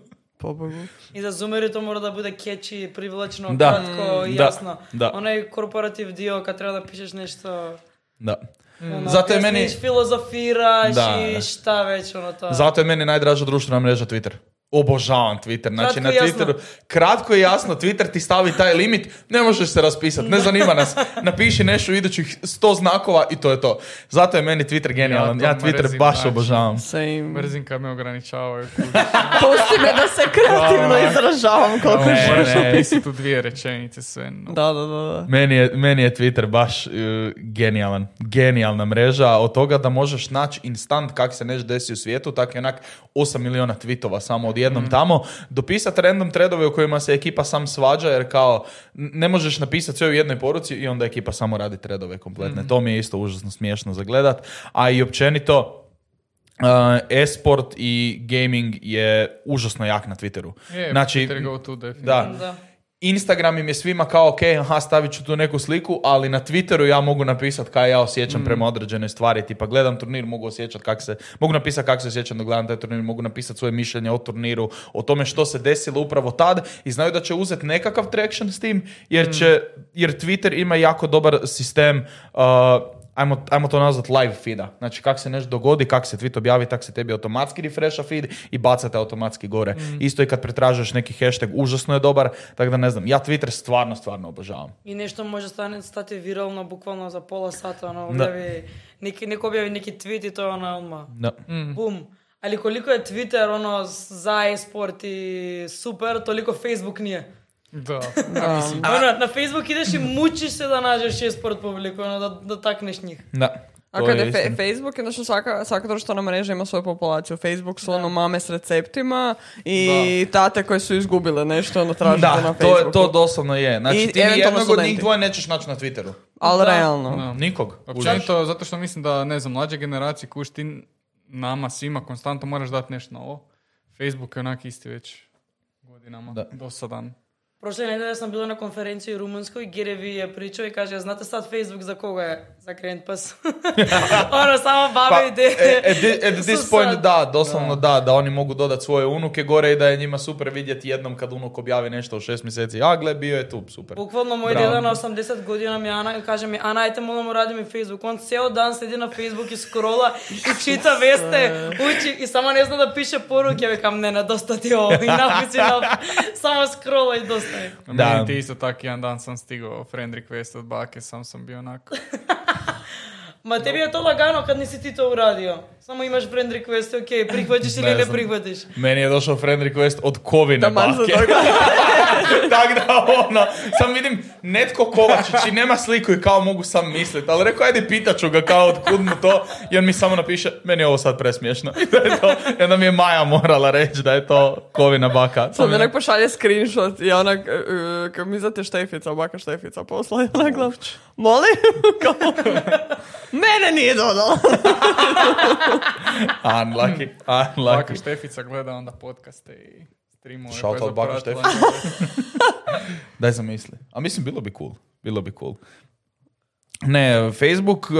Pobogu. I za zoomeri to mora da bude catchy, privlačno, Da. kratko i Da, jasno. da. Onaj korporativ dio kad treba da pišeš nešto... Da. Ono, Zato je meni- filozofiraš Da, i šta već, ono to. Zato je meni najdraža društvena mreža Twitter. Obožavam Twitter. Znači Kratko na i jasno. Twitteru kratko i jasno Twitter ti stavi taj limit, ne možeš se raspisati, ne zanima nas. Napiši nešto u idućih 100 znakova i to je to. Zato je meni Twitter genijalan. Ja Ja, to Twitter mrzim, baš znači. obožavam. Same. Mrzim kad me ograničavaju. <laughs> Pusti me da se kreativno izražavam koliko Ne, želim. Moraš u dvije rečenice sve. no. Da, da, da. Meni je, meni je Twitter baš uh, genijalan. Genijalna mreža. Od toga da možeš naći instant kak se nešto desi u svijetu, tak je onak 8 miliona tweetova samo odjednom tamo. Dopisati random threadove u kojima se ekipa sam svađa, jer kao ne možeš napisati sve u jednoj poruci i onda ekipa samo radi threadove kompletne. To mi je isto užasno smiješno za gledat. A i općenito, uh, e-sport i gaming je užasno jak na Twitteru. Je, znači, Twitter go to da, Da. Instagram im je svima kao, ok, aha, stavit ću tu neku sliku, ali na Twitteru ja mogu napisati kaj ja osjećam prema određenoj stvari. Tipa, gledam turnir, mogu osjećati kak se, mogu napisati kako se osjećam da gledam taj turnir, mogu napisati svoje mišljenje o turniru, o tome što se desilo upravo tad i znaju da će uzeti nekakav traction s tim, jer će, jer Twitter ima jako dobar sistem, uh, ajmo, ajmo to nazvati live feeda. Znači, kak se nešto dogodi, kak se tweet objavi, tak se tebi automatski refresha feed i bacate automatski gore. Isto i kad pretražuješ neki hashtag, užasno je dobar, tako da ne znam, ja Twitter stvarno, stvarno obožavam. I nešto može stane, stati viralno bukvalno za pola sata, ono, Da. objavi, neki, neko objavi neki tweet i to je ono, odmah, Da. bum. Ali koliko je Twitter, ono, za e-sport i super, toliko Facebook nije. Da. Da. Na Facebook ideš i mučiš se da nađeš e-sport publiku, ono, da, da takneš njih. Da. A To kad je, je fe-. Facebook, je što svaka, svaka društvena mreža ima svoju populaciju. Facebook su ono mame s receptima i tate koje su izgubile nešto, ono tražite na Da, to, Facebooku. je, to doslovno je. Znači, I ti jednog od njih dvoje nećeš naći na Twitteru. Ali Da. realno. Da. Nikog. Općenito, zato što mislim da, ne znam, mlađe generacije kuš ti nama svima konstantno moraš dati nešto novo. Facebook je onak isti već godinama, Da. dosadan. Прошле недела сам била на конференција и румунско и Гереви ја причао и каже, знаете сад Facebook за кога е? Za Krentpas. <laughs> ono, samo Pa, babi ide. e- at, thi- at this point sad- da, doslovno da. da, oni mogu dodati svoje unuke gore i da je njima super vidjeti jednom kad unuk objavi nešto u šest mjeseci. A gle, bio je tu, super. Bukvalno moj deda na 80 godina mi Ana, kaže mi, Ana, ajte molim uradim mi Facebook. On cijel dan sedi na Facebook i scrolla i čita veste, uči i samo ne zna da piše poruke. Ja kam, ne, ne, dosta ti ovo. I napiši na, <laughs> samo scrolla i dosta je. Da. Meni ti isto tak jedan dan sam stigao friend request od bake, sam sam bio onako. <laughs> Ma tebi je to lagano kad nisi ti to uradio. Samo imaš friend request, ok, prihvaćiš ili Ne ne prihvatiš. Meni je došao friend request od Kovine za bake. <laughs> Tako da ono, sam vidim netko Kovačić i nema sliku i kao mogu sam misliti, ali rekao ajde pitaću ga kao otkud mu to i on mi samo napiše meni je ovo sad presmiješno. <laughs> I, da je to, I onda mi je Maja morala reći da je to Kovina baka. Sad mi onak pošalje screenshot i onak, uh, kad mi znate Štefica, baka Štefica posla i onak gledam, molim? <laughs> Kao, Mene nije dodala. <laughs> Unlucky, Baka unlucky. Štefica gleda onda podcaste i streamove. Shout out baka zapratila. <laughs> Daj zamisli. A mislim, bilo bi cool. Bilo bi cool. Ne, Facebook uh,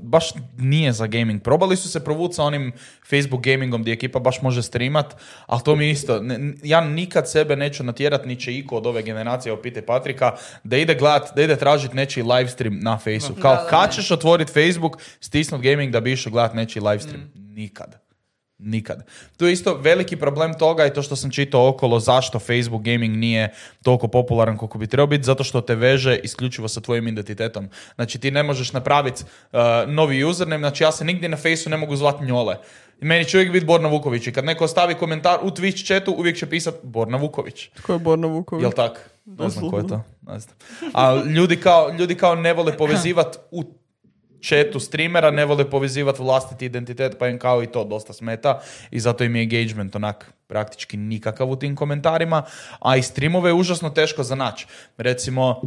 baš nije za gaming. Probali su se provući sa onim Facebook gamingom gdje ekipa baš može streamat, ali to mi isto. Ne, ja nikad sebe neću natjerat, ni će iko od ove generacije, opite Patrika, da ide gledat, da ide tražiti nečiji live stream na Facebooku. Kao, kad ćeš otvoriti Facebook, stisnut gaming da bi išao gledat nečiji live stream? Nikad. Nikad. Tu je isto veliki problem toga i to što sam čitao okolo zašto Facebook gaming nije toliko popularan koliko bi trebao biti, zato što te veže isključivo sa tvojim identitetom. Znači ti ne možeš napraviti uh, novi username, znači ja se nigdje na Faceu ne mogu zvati Njole. I meni će uvijek biti Borna Vuković i kad neko stavi komentar u Twitch chatu uvijek će pisat Borna Vuković. Tko je Borna Vuković? Jel tak? Ne znam ko je to. Ne znam. A ljudi kao, ljudi kao ne vole povezivati u chatu streamera, ne vole povezivati vlastiti identitet, pa im kao i to dosta smeta i zato im je engagement onak praktički nikakav u tim komentarima, a i streamove je užasno teško za naći. Recimo,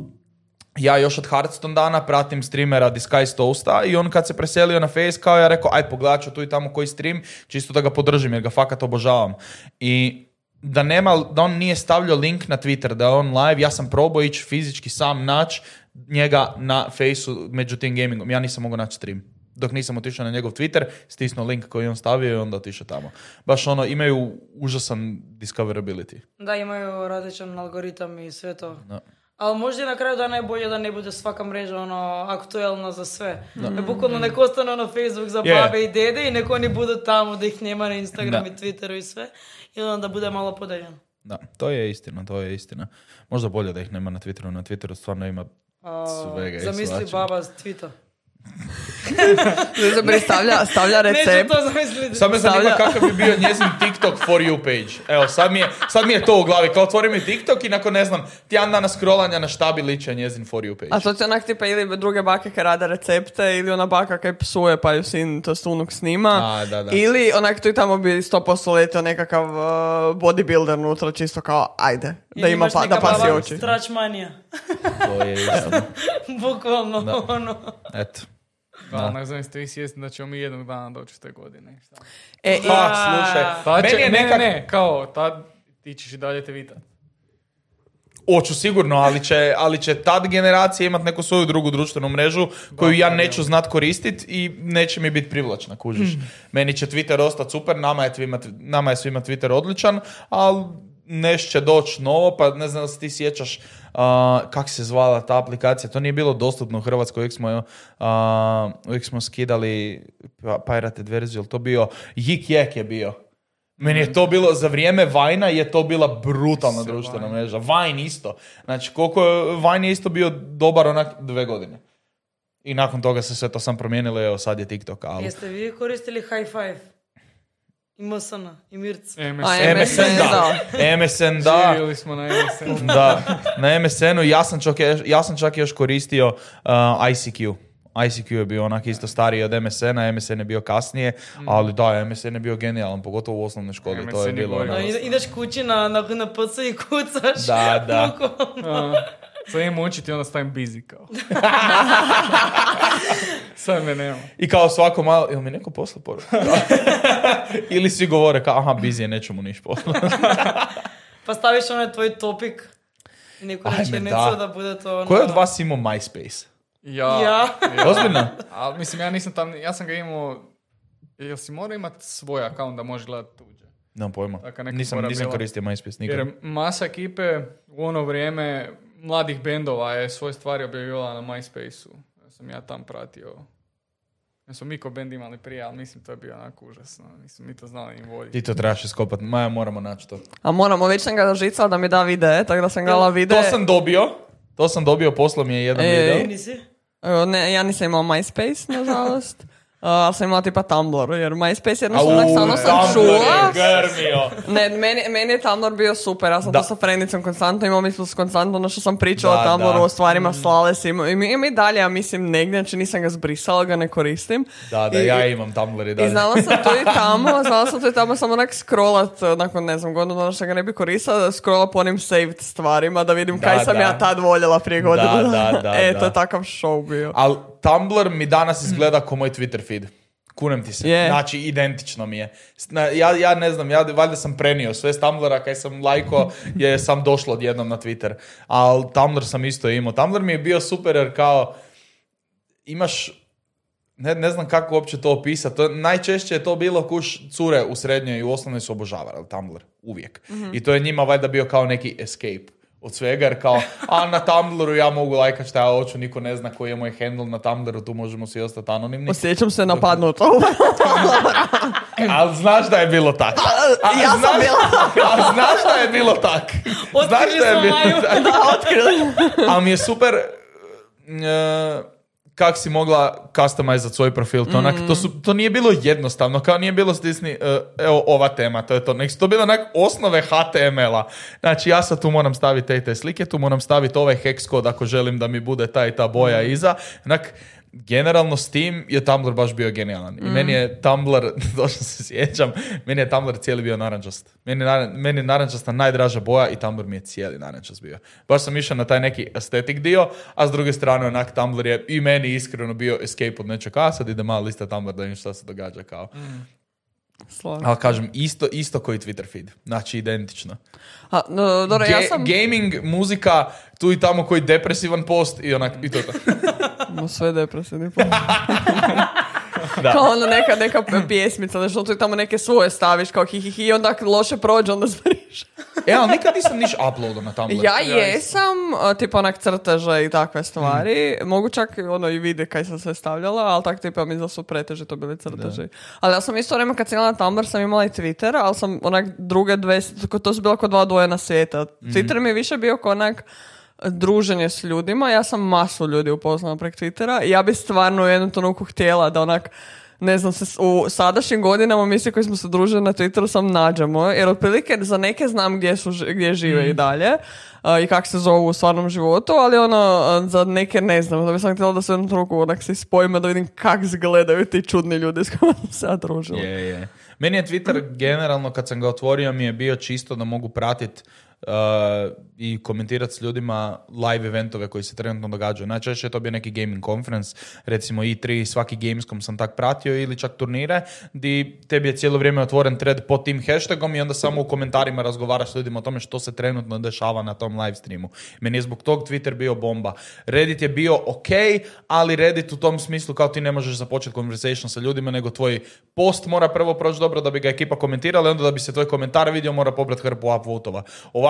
ja još od Hearthstone dana pratim streamera Disguise Toasta i on kad se preselio na Face kao ja rekao aj pogledat ću tu i tamo koji stream čisto da ga podržim jer ga fakat obožavam i da nema, da on nije stavljao link na Twitter, da je on live, ja sam probao ići fizički sam naći njega na Faceu među tim gamingom, ja nisam mogao naći stream dok nisam otišao na njegov Twitter, stisnuo link koji je on stavio i onda otišao tamo. Baš ono, imaju užasan discoverability. Da, imaju različan algoritam i sve to. Da. Ali možda i na kraju dana je bolje da ne bude svaka mreža ono aktuelna za sve. Da. Bukvalno nek ostane ono Facebook za Je. babe i dede i nek oni budu tamo da ih nema na Instagram Da. i Twitteru i sve. I onda bude malo podeljeno. Da, to je istina, to je istina. Možda bolje da ih nema na Twitteru, na Twitteru stvarno ima Свега, замисли баба твита. Zabri, stavlja, stavlja Neću recept. to zamisliti. Sad me zanima Stavlja- kakav bi bio njezin TikTok for you page. Evo, sad mi je, sad mi je to u glavi. Kao otvorim mi TikTok i nakon, ne znam, tjedan dana scrollanja na šta bi ličio njezin for you page. A to ti onak tipa ili druge bake kaj rade recepte ili ona baka kaj psuje pa ju sin to unuk snima. A, da, da. Ili onak tu i tamo bi 100% letio nekakav uh, bodybuilder unutra čisto kao ajde da Ili ima pa, da pasi oči. Stračmanija. To je. <laughs> Bukvalno Da. ono. Eto. Da, Da. onak znam ste vi svjesni da ćemo mi jednog dana doći te godine. Šta? E, i, Pa, slušaj, Tad će, meni je ne, nekak... ne, ne, kao, tad ti ćeš i dalje te vitat. Oću sigurno, ali će, ali će tad generacija imat neku svoju drugu društvenu mrežu koju ja neću znat koristit i neće mi biti privlačna, kužiš. Meni će Twitter ostati super, nama je, svima, nama je svima Twitter odličan, ali neš će doći novo, pa ne znam da se ti sjećaš kak se zvala ta aplikacija, to nije bilo dostupno u Hrvatskoj, uvijek smo, a, uvijek smo skidali pa- pirated verziju, jel to bio, Yik Yak je bio. Meni je to bilo, za vrijeme Vajna je to bila brutalna Se društvena Vine. mreža. Vine isto. Znači, koliko je, Vine je isto bio dobar onak dve godine. I nakon toga se sve to sam promijenilo, evo sad je TikTok, ali... Jeste vi koristili High Five? I MSN, i Mirc. MSN. A, MSN da. MSN da. Živjeli smo na MSN. Da, na MSN-u ja sam čak, ja sam čak još koristio uh, ICQ. ICQ je bio onak isto stariji od MSN-a, MSN je bio kasnije, ali da, MSN je bio genijalan, pogotovo u osnovnoj školi, to MSN je je bilo ono- ideš kući na, na, na PC i kucaš. Da, da. A, Sad imam učiti i onda stavim busy kao. <laughs> Sad me nema. I kao svako malo, jel mi neko posla poruku? <laughs> Ili svi govore kao, aha, busy je, neću mu niš poslati. Pa staviš onaj tvoj topik neku Ajme, rečenicu da. da. bude to ono... Ko je od vas imao MySpace? Ja. Ja. Ozbiljno? Ali mislim, ja nisam tam, ja sam ga imao, jel si morao imati svoj account da možeš gledati tuđe? Nemam pojma. Nisam, nisam koristio MySpace nikad. Jer masa ekipe u ono vrijeme mladih bendova je svoje stvari objavila na MySpace-u. Ja sam ja tam pratio. Ja smo mi ko bend imali prije, ali mislim to je bio onako užasno. Nisam mi to znali ni volji. Ti to trebaš iskopat. Maja, moramo naći to. a moramo, već sam ga žicala da mi da videe, tako da sam gledala videe. To sam dobio. To sam dobio, poslao mi je jedan E, video. Ti nisi? Evo, Ne, ja nisam imala MySpace, nažalost. <laughs> Uh, ali sam imala tipa Tumblr, jer MySpace jednostavno onak samo sam Tumblr je čula. grmio. Ne, meni, meni je Tumblr bio super, ja sam Da. to sa frendicom konstantno imao, mi smo s konstantno ono što sam pričala Da, o Tumblru, da. o stvarima slale si, i mi, i dalje, ja mislim, negdje, znači nisam ga zbrisala, ga ne koristim. Da, da, I- ja imam Tumblr i I dalje. znala sam to i <laughs> tamo, znala sam to i tamo samo onak scrollat, eh, nakon ne znam, godinu dana što ga ne bi koristila, da scrolla po onim saved stvarima, da vidim Da, kaj sam ja tad voljela prije godinu Da, da, da, <laughs> e, da. to je takav show bio. Ali Tumblr mi danas izgleda kao moj Twitter feed. Kunem ti se. Je. Znači, identično mi je. Ja, ja ne znam, ja valjda sam prenio sve s Tumblra kaj sam lajko <laughs> je sam došlo odjednom na Twitter. Ali Tumblr sam isto imao. Tumblr mi je bio super jer kao imaš ne, ne znam kako uopće to opisati. Najčešće je to bilo kuš cure u srednjoj i u osnovnoj su obožavali Tumblr. Uvijek. I to je njima valjda bio kao neki escape od svega, jer kao, a na Tumblru ja mogu lajkat šta ja hoću, niko ne zna koji je moj handle na Tumblru, tu možemo svi ostati anonimni. Osjećam se napadnuto. <laughs> Ali znaš da je bilo tak. A, Ja sam znaš, bila. <laughs> A znaš da je bilo tak. Znaš Otkrili da je bilo tak. <laughs> da, otkrili. Ali mi je super uh, kak si mogla customizat svoj profil. To, onak, to, su, to nije bilo jednostavno, kao nije bilo stisni, uh, evo ova tema, to je to. Nek to bile onak osnove HTML-a. Znači ja sad tu moram staviti te te slike, tu moram staviti ovaj hex kod ako želim da mi bude ta i ta boja iza. Onak, generalno s tim je Tumblr baš bio genijalan. I meni je Tumblr, <laughs> došlo se sjećam, meni je Tumblr cijeli bio narančast. Meni je, naran- meni je narančasta najdraža boja i Tumblr mi je cijeli narančast bio. Baš sam išao na taj neki estetik dio, a s druge strane onak Tumblr je i meni iskreno bio escape od nečeg, a sad ide malo lista Tumblr da vidim šta se događa kao. Slažem. Ali kažem, isto, isto koji Twitter feed. Znači, identično. A, no, dobro, ja Ga- sam... Gaming, muzika, tu i tamo koji depresivan post i onak, i to je to. <laughs> No, sve depresivni. <laughs> Da. Kao ono neka, neka pjesmica, znaš, ono tu i tamo neke svoje staviš, kao hi hi hi, i onda loše prođe, onda zbriš. E, ali nikad nisam niš uploadao na Tumblr. Ja jesam, a, tipa onak crteže i takve stvari. Mm. Mogu čak ono i vide kaj sam sve stavljala, ali tak tipa mi da su preteže to bili crteži. Ali ja sam isto vrijeme kad sam imala Tumblr sam imala i Twitter, ali sam onak druge dve, to su bila kao dva dvojena svijeta. Mhm. Twitter mi je više bio kao onak druženje s ljudima. Ja sam masu ljudi upoznala prek Twittera i ja bi stvarno u jednom trenutku htjela da onak ne znam, se u sadašnjim godinama mi koji smo se družili na Twitteru sam nađemo, jer otprilike za neke znam gdje, su, gdje žive i dalje a, i kako se zovu u stvarnom životu, ali ono, za neke ne znam, da bi sam htjela da se jednom trenutku onak se spojimo da vidim kak izgledaju ti čudni ljudi s kojima sam se ja družila. Je, je. Meni je Twitter generalno kad sam ga otvorio mi je bio čisto da mogu pratiti i komentirati s ljudima live eventove koji se trenutno događaju. Najčešće je to bio neki gaming conference, recimo E3, svaki Gamescom sam tak pratio ili čak turnire, di tebi je cijelo vrijeme otvoren thread pod tim hashtagom i onda samo u komentarima razgovaraš s ljudima o tome što se trenutno dešava na tom live streamu. Meni je zbog tog Twitter bio bomba. Reddit je bio ok, ali Reddit u tom smislu kao ti ne možeš započeti conversation sa ljudima, nego tvoj post mora prvo proći dobro da bi ga ekipa komentirala, i onda da bi se tvoj komentar vidio mora pobrati hrpu upvotova.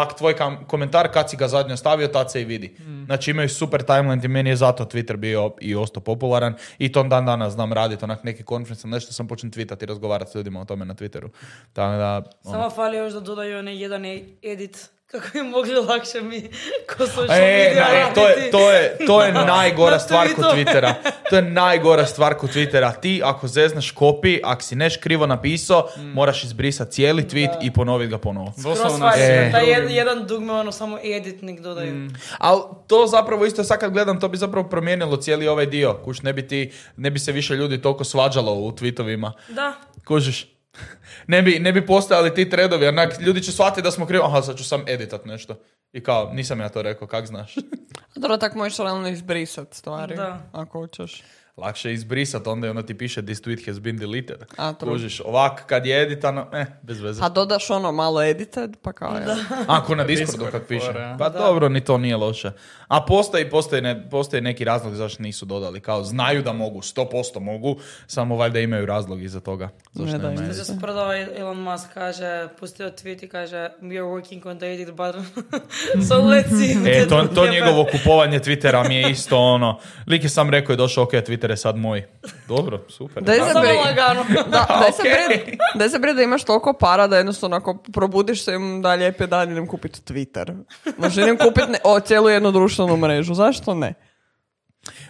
Ovak, tvoj kam- komentar kad si ga zadnje stavio, tad se i vidi. Znači imaju super timeline i meni je zato Twitter bio i ostao popularan i to dan danas znam raditi, onak neki konferenci, nešto sam počnem tweetati i razgovarati s ljudima o tome na Twitteru. Tako da, ono. Samo fali još da dodaju onaj jedan e- edit kako bi mogli lakše mi ko social E, media na, e, to, je, to, je, <laughs> to je najgora Na stvar kod. Twittera. <laughs> To je najgora stvar kod Twittera. Ti ako zezneš kopi, ako si neš krivo napisao, moraš izbrisati cijeli tweet i ponoviti ga ponovo. Doslovno E. taj jed- jedan dugme ono samo edit nek dodaju. Ali to zapravo isto sad kad gledam, to bi zapravo promijenilo cijeli ovaj dio. Kuš, ne bi, ti, ne bi se više ljudi toliko svađalo u tweetovima. Da. Kužiš? <laughs> Ne bi, ne bi postojali ti tredovi, onak, ljudi će shvatiti da smo krivi, aha, sad ću sam editat nešto. I kao, nisam ja to rekao, kak znaš? <laughs> Dobro, tako možeš realno izbrisat stvari, Da. ako hoćeš. Lakše je izbrisat, onda je ono ti piše this tweet has been deleted. A. Kužiš, ovak, kad je editano, eh, bez veze. A dodaš ono malo edited, pa kao ja. Ako na Discordu Discord kad piše. Pa dobro, ni to nije loše. A postoji, postoji, ne, postoji neki razlog zašto nisu dodali. Kao, znaju da mogu, 100% mogu, samo valjda imaju razlog iza toga. Zašto Ne da. Da se prodava Elon Musk kaže, pustio tweet i kaže we are working on the edit button. <laughs> so let's see. E, to, to <laughs> njegovo kupovanje Twittera mi je isto ono. Lik je sam rekao i došao, ok, Twitter je sad moj. Dobro, super. Daj se lagano. <laughs> Da, <laughs> daj se, bri- daj se bri da imaš toliko para da jednostavno ako probudiš se im da lijep je dan idem kupiti Twitter. Znači idem kupiti ne- o, cijelu jednu društvenu mrežu. Zašto ne?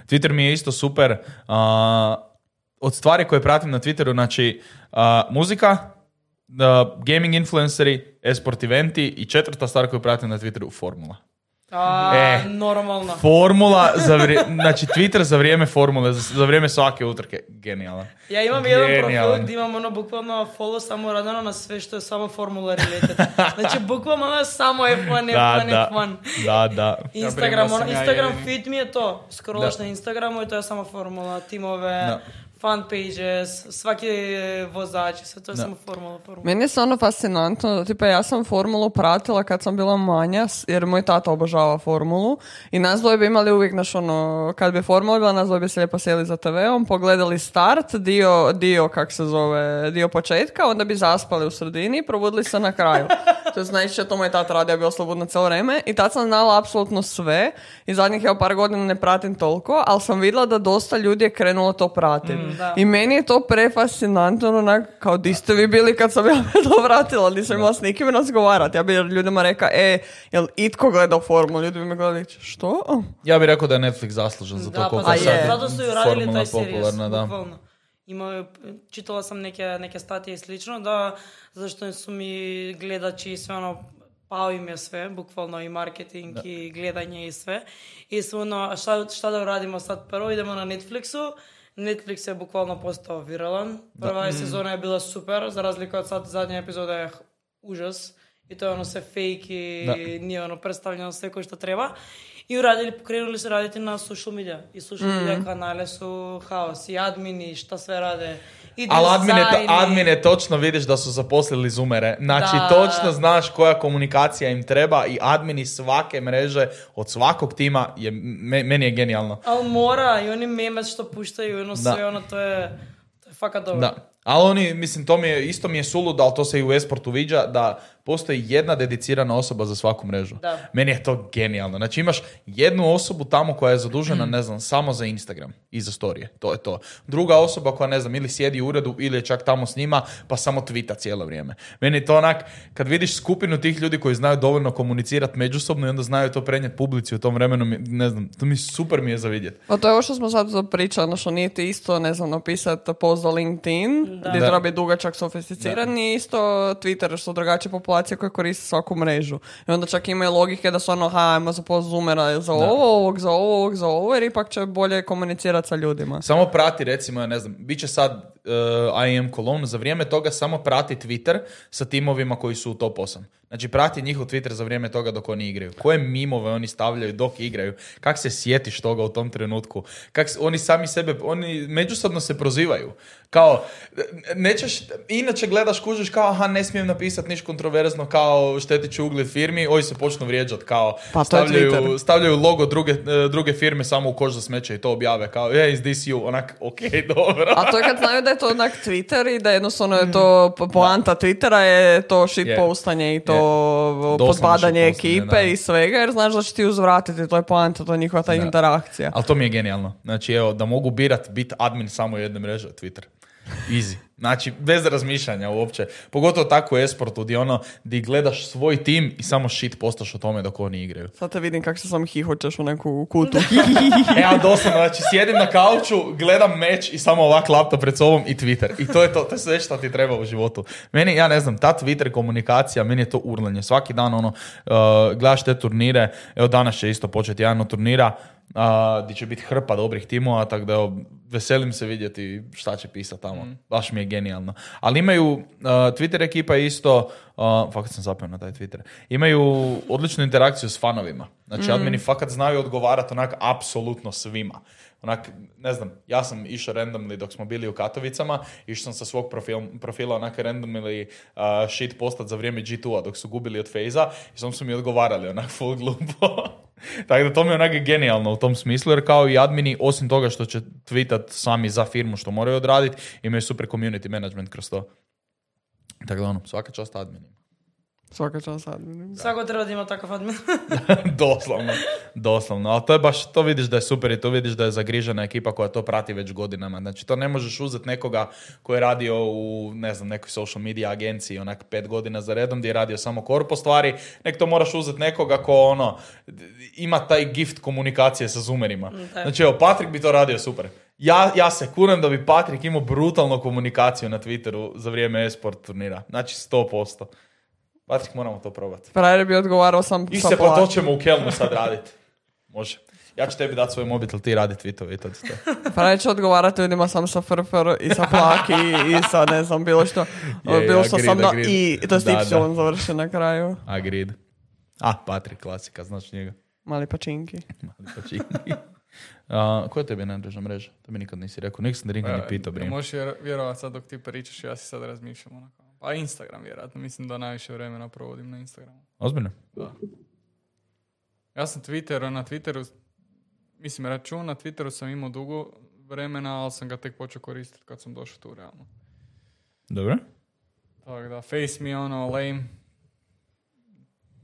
Twitter mi je isto super. A, od stvari koje pratim na Twitteru, znači a, muzika, da, gaming influenceri, esport eventi i četvrta stvar koju pratim na Twitteru, formula. A, E. normalno. Formula, za vri- <laughs> znači Twitter za vrijeme formule, za, za vrijeme svake utrke, genijalan. Ja imam jedan Genijalan. profil gdje imam ono bukvalno follow samo radano na sve što je samo formula related. Znači bukvalno ono samo F1, Da, F1, da, F1. da, da. <laughs> Instagram, Ja ono, ja Instagram jedini. feed mi je to. Scrollaš na Instagramu i to je samo formula, timove, Da. Fan pages, svaki vozač, sve to je samo formula, formula. Meni je stvarno fascinantno, tipa ja sam formulu pratila kad sam bila manja, jer moj tata obožava formulu i nas dvoje bi imali uvijek naš ono, kad bi formula bila, nas dvoje bi se lijepo sjeli za TV-om, pogledali start, dio, dio kak se zove, dio početka, onda bi zaspali u sredini i probudili se na kraju. <laughs> To znači to moj tata radi, ja bi slobodno cijelo vrijeme i tad sam znala apsolutno sve i zadnjih evo par godina ne pratim toliko, ali sam vidjela da dosta ljudi je krenulo to pratiti. Da. I meni je to prefascinantno, ono, onak, kao di ste vi bili kad sam ja <laughs> to vratila, nisam imala s nikim razgovarati. Ja bi ljudima rekao, e, jel itko gledao formu? Ljudi bi me gledali, što? Ja bih rekao da je Netflix zaslužen za to Da, koliko pa je zato su ju radili taj series, da. bukvalno. Imaju, čitala sam neke, neke statije i slično, da, zašto su mi gledači i sve ono pao im je sve, bukvalno i marketing i gledanje i sve. I su ono, šta, šta da uradimo sad prvo, idemo na Netflixu, Netflix е буквално постава вирален. Да. Прва да. сезона е била супер, за разлика од сад задни епизоди е ужас. И тоа оно се фейк и да. ние оно представлено секој што треба. И урадили, покренули се радите на социјал медија. И социјал медија mm -hmm. канале со хаос и админи, и шта све раде. I Ali admine, dizajni. admine točno vidiš da su zaposlili zoomere. Znači, Da. točno znaš koja komunikacija im treba i admini svake mreže od svakog tima je, me- meni je genijalno. Ali mora, i oni memes što puštaju, ono sve, ono, to je, to je fakat dobro. Da. Ali oni, mislim, to mi je, isto mi je suludo, ali to se i u esportu viđa, da postoji jedna dedicirana osoba za svaku mrežu. Da. Meni je to genijalno. Znači imaš jednu osobu tamo koja je zadužena, ne znam, samo za Instagram i za storije. To je to. Druga osoba koja, ne znam, ili sjedi u uredu ili je čak tamo s njima, pa samo tvita cijelo vrijeme. Meni je to onak, kad vidiš skupinu tih ljudi koji znaju dovoljno komunicirati međusobno i onda znaju to prenijeti publici u tom vremenu, ne znam, to mi super mi je za vidjeti. Pa to je ovo što smo sad pričali, ono što nije ti isto, ne znam, napisati post za LinkedIn, gdje Da. treba biti dugačak, sofisticiran, nije isto Twitter, što drugačija populacija koja koristi svaku mrežu. I onda čak imaju logike da su ono, ha, ajmo za post zoomera za ovo, ovog, za ovo, ovog, za ovo, jer ipak će bolje komunicirati sa ljudima. Samo prati, recimo, ja ne znam, bit će sad uh, IM Cologne, za vrijeme toga samo prati Twitter sa timovima koji su u top 8. Znači, prati njihov Twitter za vrijeme toga dok oni igraju. Koje mimove oni stavljaju dok igraju. Kak se sjetiš toga u tom trenutku. Kak se- oni sami sebe, oni međusobno se prozivaju. Kao, nećeš, inače gledaš, kužiš kao, aha, ne smijem napisati niš kontroverzno, kao štetit ću ugled firmi, ovi se počnu vrijeđat, kao, Pa je stavljaju, stavljaju logo druge, e, druge firme samo u koš za smeće i to objave kao, hey, is this you? Onak, ok, <laughs> dobro. A to je kad znaju da je to onak Twitter i da jednostavno je to po- poanta Twittera je to shit Je. postanje i to podbadanje shitposting, ekipe da. i svega jer znaš da će ti uzvratiti, to je poanta, to je njihova ta interakcija. Ali to mi je genijalno. Znači, evo, da mogu birat biti admin samo jedne mreže, Twitter. Easy. Znači, bez razmišljanja uopće. Pogotovo tako u esportu, gdje ono, di gledaš svoj tim i samo shit postaš o tome dok oni igraju. Sad te vidim kako se sam hihoćeš u neku kutu. <laughs> E, ja doslovno, znači, sjedim na kauču, gledam meč i samo ovak laptop pred sobom i Twitter. I to je to, to je sve što ti treba u životu. Meni, ja ne znam, ta Twitter komunikacija, meni je to urlanje. Svaki dan, ono, uh, gledaš te turnire, evo danas će isto početi jedan od turnira, uh, gdje će biti hrpa dobrih timova, tako da evo, veselim se vidjeti šta će pisati tamo. Baš mi je genijalno. Ali imaju, uh, Twitter ekipa je isto, uh, fakat sam zapeo na taj Twitter, imaju odličnu interakciju s fanovima. Znači, admini fakat znaju odgovarati onak apsolutno svima. Onak, ne znam, ja sam išao randomly dok smo bili u Katovicama, išao sam sa svog profil, profila onak randomly uh, shit postat za vrijeme G2-a dok su gubili od Fejza i sam su mi odgovarali onak full glupo. <laughs> Tako da to mi je onak genijalno u tom smislu, jer kao i admini, osim toga što će tweetat sami za firmu što moraju odraditi, imaju super community management kroz to. Tako da ono, svaka čast adminima. Svaka čast sad. Svako treba da ima takav admin. <laughs> doslovno, doslovno. Ali to je baš, to vidiš da je super i to vidiš da je zagrižena ekipa koja to prati već godinama. Znači to ne možeš uzeti nekoga koji je radio u, ne znam, nekoj social media agenciji onak pet godina za redom gdje je radio samo korpo stvari, nek to moraš uzeti nekoga ko ono, ima taj gift komunikacije sa zoomerima. Da. Znači evo, Patrik bi to radio super. Ja, ja se kunem da bi Patrik imao brutalnu komunikaciju na Twitteru za vrijeme esport turnira. Znači 100%. Patrik, moramo to probati. Frajer bi odgovarao sam I sa se pa to ćemo u Kelnu sad raditi. Može. Ja ću tebi dati svoj mobitel, ti radi tweetove i to ti to. Frajer će odgovarati ljudima sam sa frfr i sa plaki i sa ne znam bilo što. <laughs> Je, bilo što agreed, sam na i, to je Da, Y završi na kraju. Agreed. A, Patrik, klasika, znaš njega. Mali pačinki. <laughs> Mali pačini. A, koja je tebi najdraža mreža? To mi nikad nisi rekao. Nikad sam ringa ni pitao, Ja, brim. možeš vjer- vjerovat sad dok ti pričaš, ja si sad razmišljam onako. Pa Instagram vjerojatno, mislim da najviše vremena provodim na Instagramu. Ozbiljno? Da. Ja sam Twitter, na Twitteru, mislim račun na Twitteru sam imao dugo vremena, ali sam ga tek počeo koristiti kad sam došao tu realno. Dobro. Tako da, Face mi je ono lame.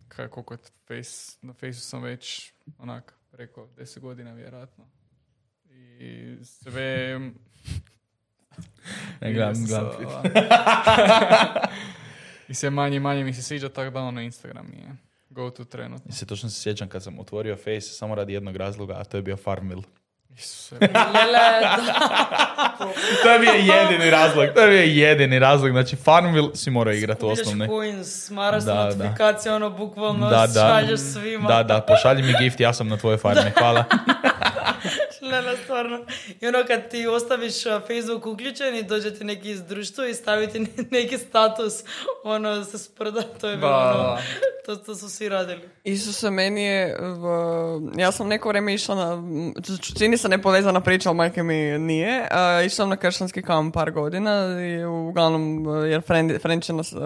Kaj, koliko je Face, na Faceu sam već onak preko 10 godina vjerojatno. I sve... Ne gledam, gledam. <laughs> <laughs> I sve manje i manje mi se sviđa, tako da ono Instagram je go to trenutno. I se točno se sjećam kad sam otvorio Face samo radi jednog razloga, a to je bio Farmville. Isuse. <laughs> To je jedini razlog. To je jedini razlog. Znači, Farmville si morao igrati osnovni. coins, smaraš Da, da. notifikacije, ono, bukvalno Da, da. šalješ svima. Da, da, pošalji mi gift, ja sam na tvojoj farmi, hvala. Lele, stvarno. I ono kad ti ostaviš Facebook uključen i dođe ti neki iz društva i stavi ti ne- neki status, ono, se sprda, to je bilo, ono, to, to su svi radili. Isuse, meni je, v- ja sam neko vrijeme išla na, čini se nepovezana priča, ali majke mi nije, a, išla sam na kršćanski kamp par godina i uglavnom, jer e,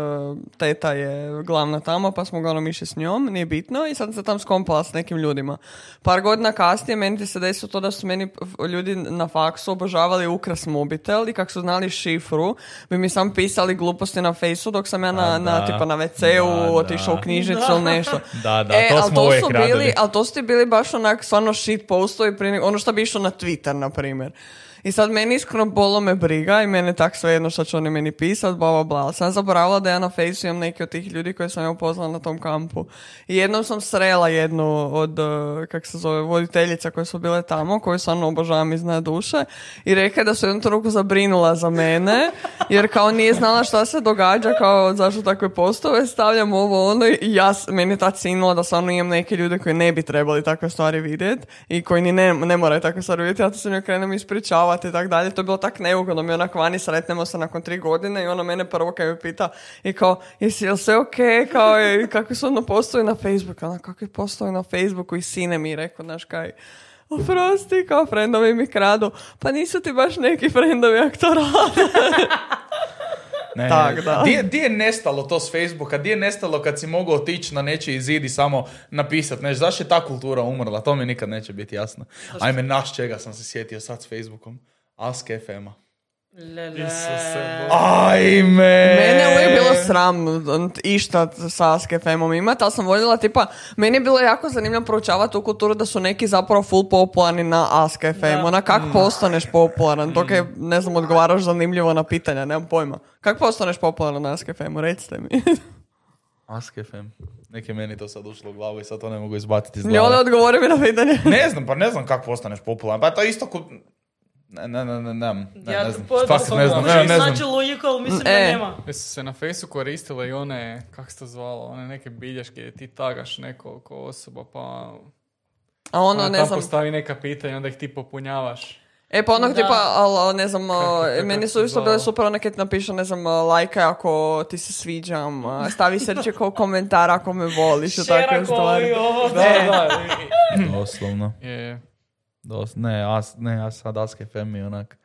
teta je glavna tamo, pa smo uglavnom išli s njom, nije bitno, i sad sam se tam skompala s nekim ljudima. Par godina kasnije meni se desilo to da su meni ljudi na faksu obožavali ukras mobitel i kak su znali šifru, bi mi sam pisali gluposti na fejsu dok sam ja na, A, na tipa na WC-u otišla u knjižnicu ili nešto. <laughs> Da, da, e, to ali smo uvijek su radili. bili, ali to su ti bili baš onak stvarno shit nego- ono što bi išlo na Twitter, na primjer. I sad meni iskreno bolo me briga i mene tak svejedno što će oni meni pisat, bla, bla, bla. Sam zaboravila da ja na Faceu imam neki od tih ljudi koje sam ja upoznala na tom kampu. I jednom sam srela jednu od, eh, kak se zove, voditeljica koje su bile tamo, koju stvarno obožavam iz duše. I rekla da su jednu trenutku zabrinula za mene, jer kao nije znala šta se događa, kao zašto takve postove stavljam ovo ono i ja, meni je tad sinula da stvarno imam neke ljude koji ne bi trebali takve stvari vidjeti i koji ni ne, ne moraju takve stvari vidjeti, ja to se njoj krenem ispričavati i tak dalje, to je bilo tak neugodno, mi onak vani sretnemo se nakon tri godine i ona mene prvo kad me pita i kao, jesi jel sve ok, kao i kakvi su ono postoji na Facebooku, ona kakvi postoji na Facebooku? I sine mi je rekao, znaš kaj, oprosti, kao frendovi mi kradu, pa nisu ti baš neki frendovi ak to rade. <laughs> Ne, Tak, da. Di, di je nestalo to s Facebooka? Di je nestalo kad si mogao otići na nečiji zid i samo napisat nešto? Zašto je ta kultura umrla? To mi nikad neće biti jasno. Ajme, naš čega sam se sjetio sad s Facebookom? Ask FM-a. Isuse, Ajme! Mene je uvijek bilo sram on, išta sa Ask FM-om imat, ali sam voljela tipa, meni je bilo jako zanimljivo proučavati tu kulturu da su neki zapravo full popularni na Ask FM. Da. Ona kak postaneš popularan, dok je, ne znam, odgovaraš zanimljivo na pitanja, nemam pojma. Kak postaneš popularan na Ask FM-u, recite mi. <laughs> Ask FM. Neki meni to sad ušlo u glavu i sad to ne mogu izbaciti iz Njole glave. odgovori mi na pitanje. Ne znam, pa ne znam kako postaneš popularan. Pa to je isto ko... Ne, ne, ne, ne, ne, Ja ne znam. ne znam, ne, ne znam. Znači logiku, ali mislim E. da nema. Jesu se na Fejsu koristile i one, kako se to zvalo, one neke bilješke gdje ti tagaš neko ko osoba, pa A ono, ona ne tam znam, postavi neka pitanja, onda ih ti popunjavaš. E pa onog Da. tipa, ali ne znam, Kako- kako meni su isto bile super one kad ti napišu, ne znam, lajkaj ako ti se sviđam, a, stavi srče kao komentar ako me voliš <laughs> Šera stvari. koji ovo. Da, da, Doslovno. i- je. Dos, ne, as, ne, ja sad Ask FM i onak.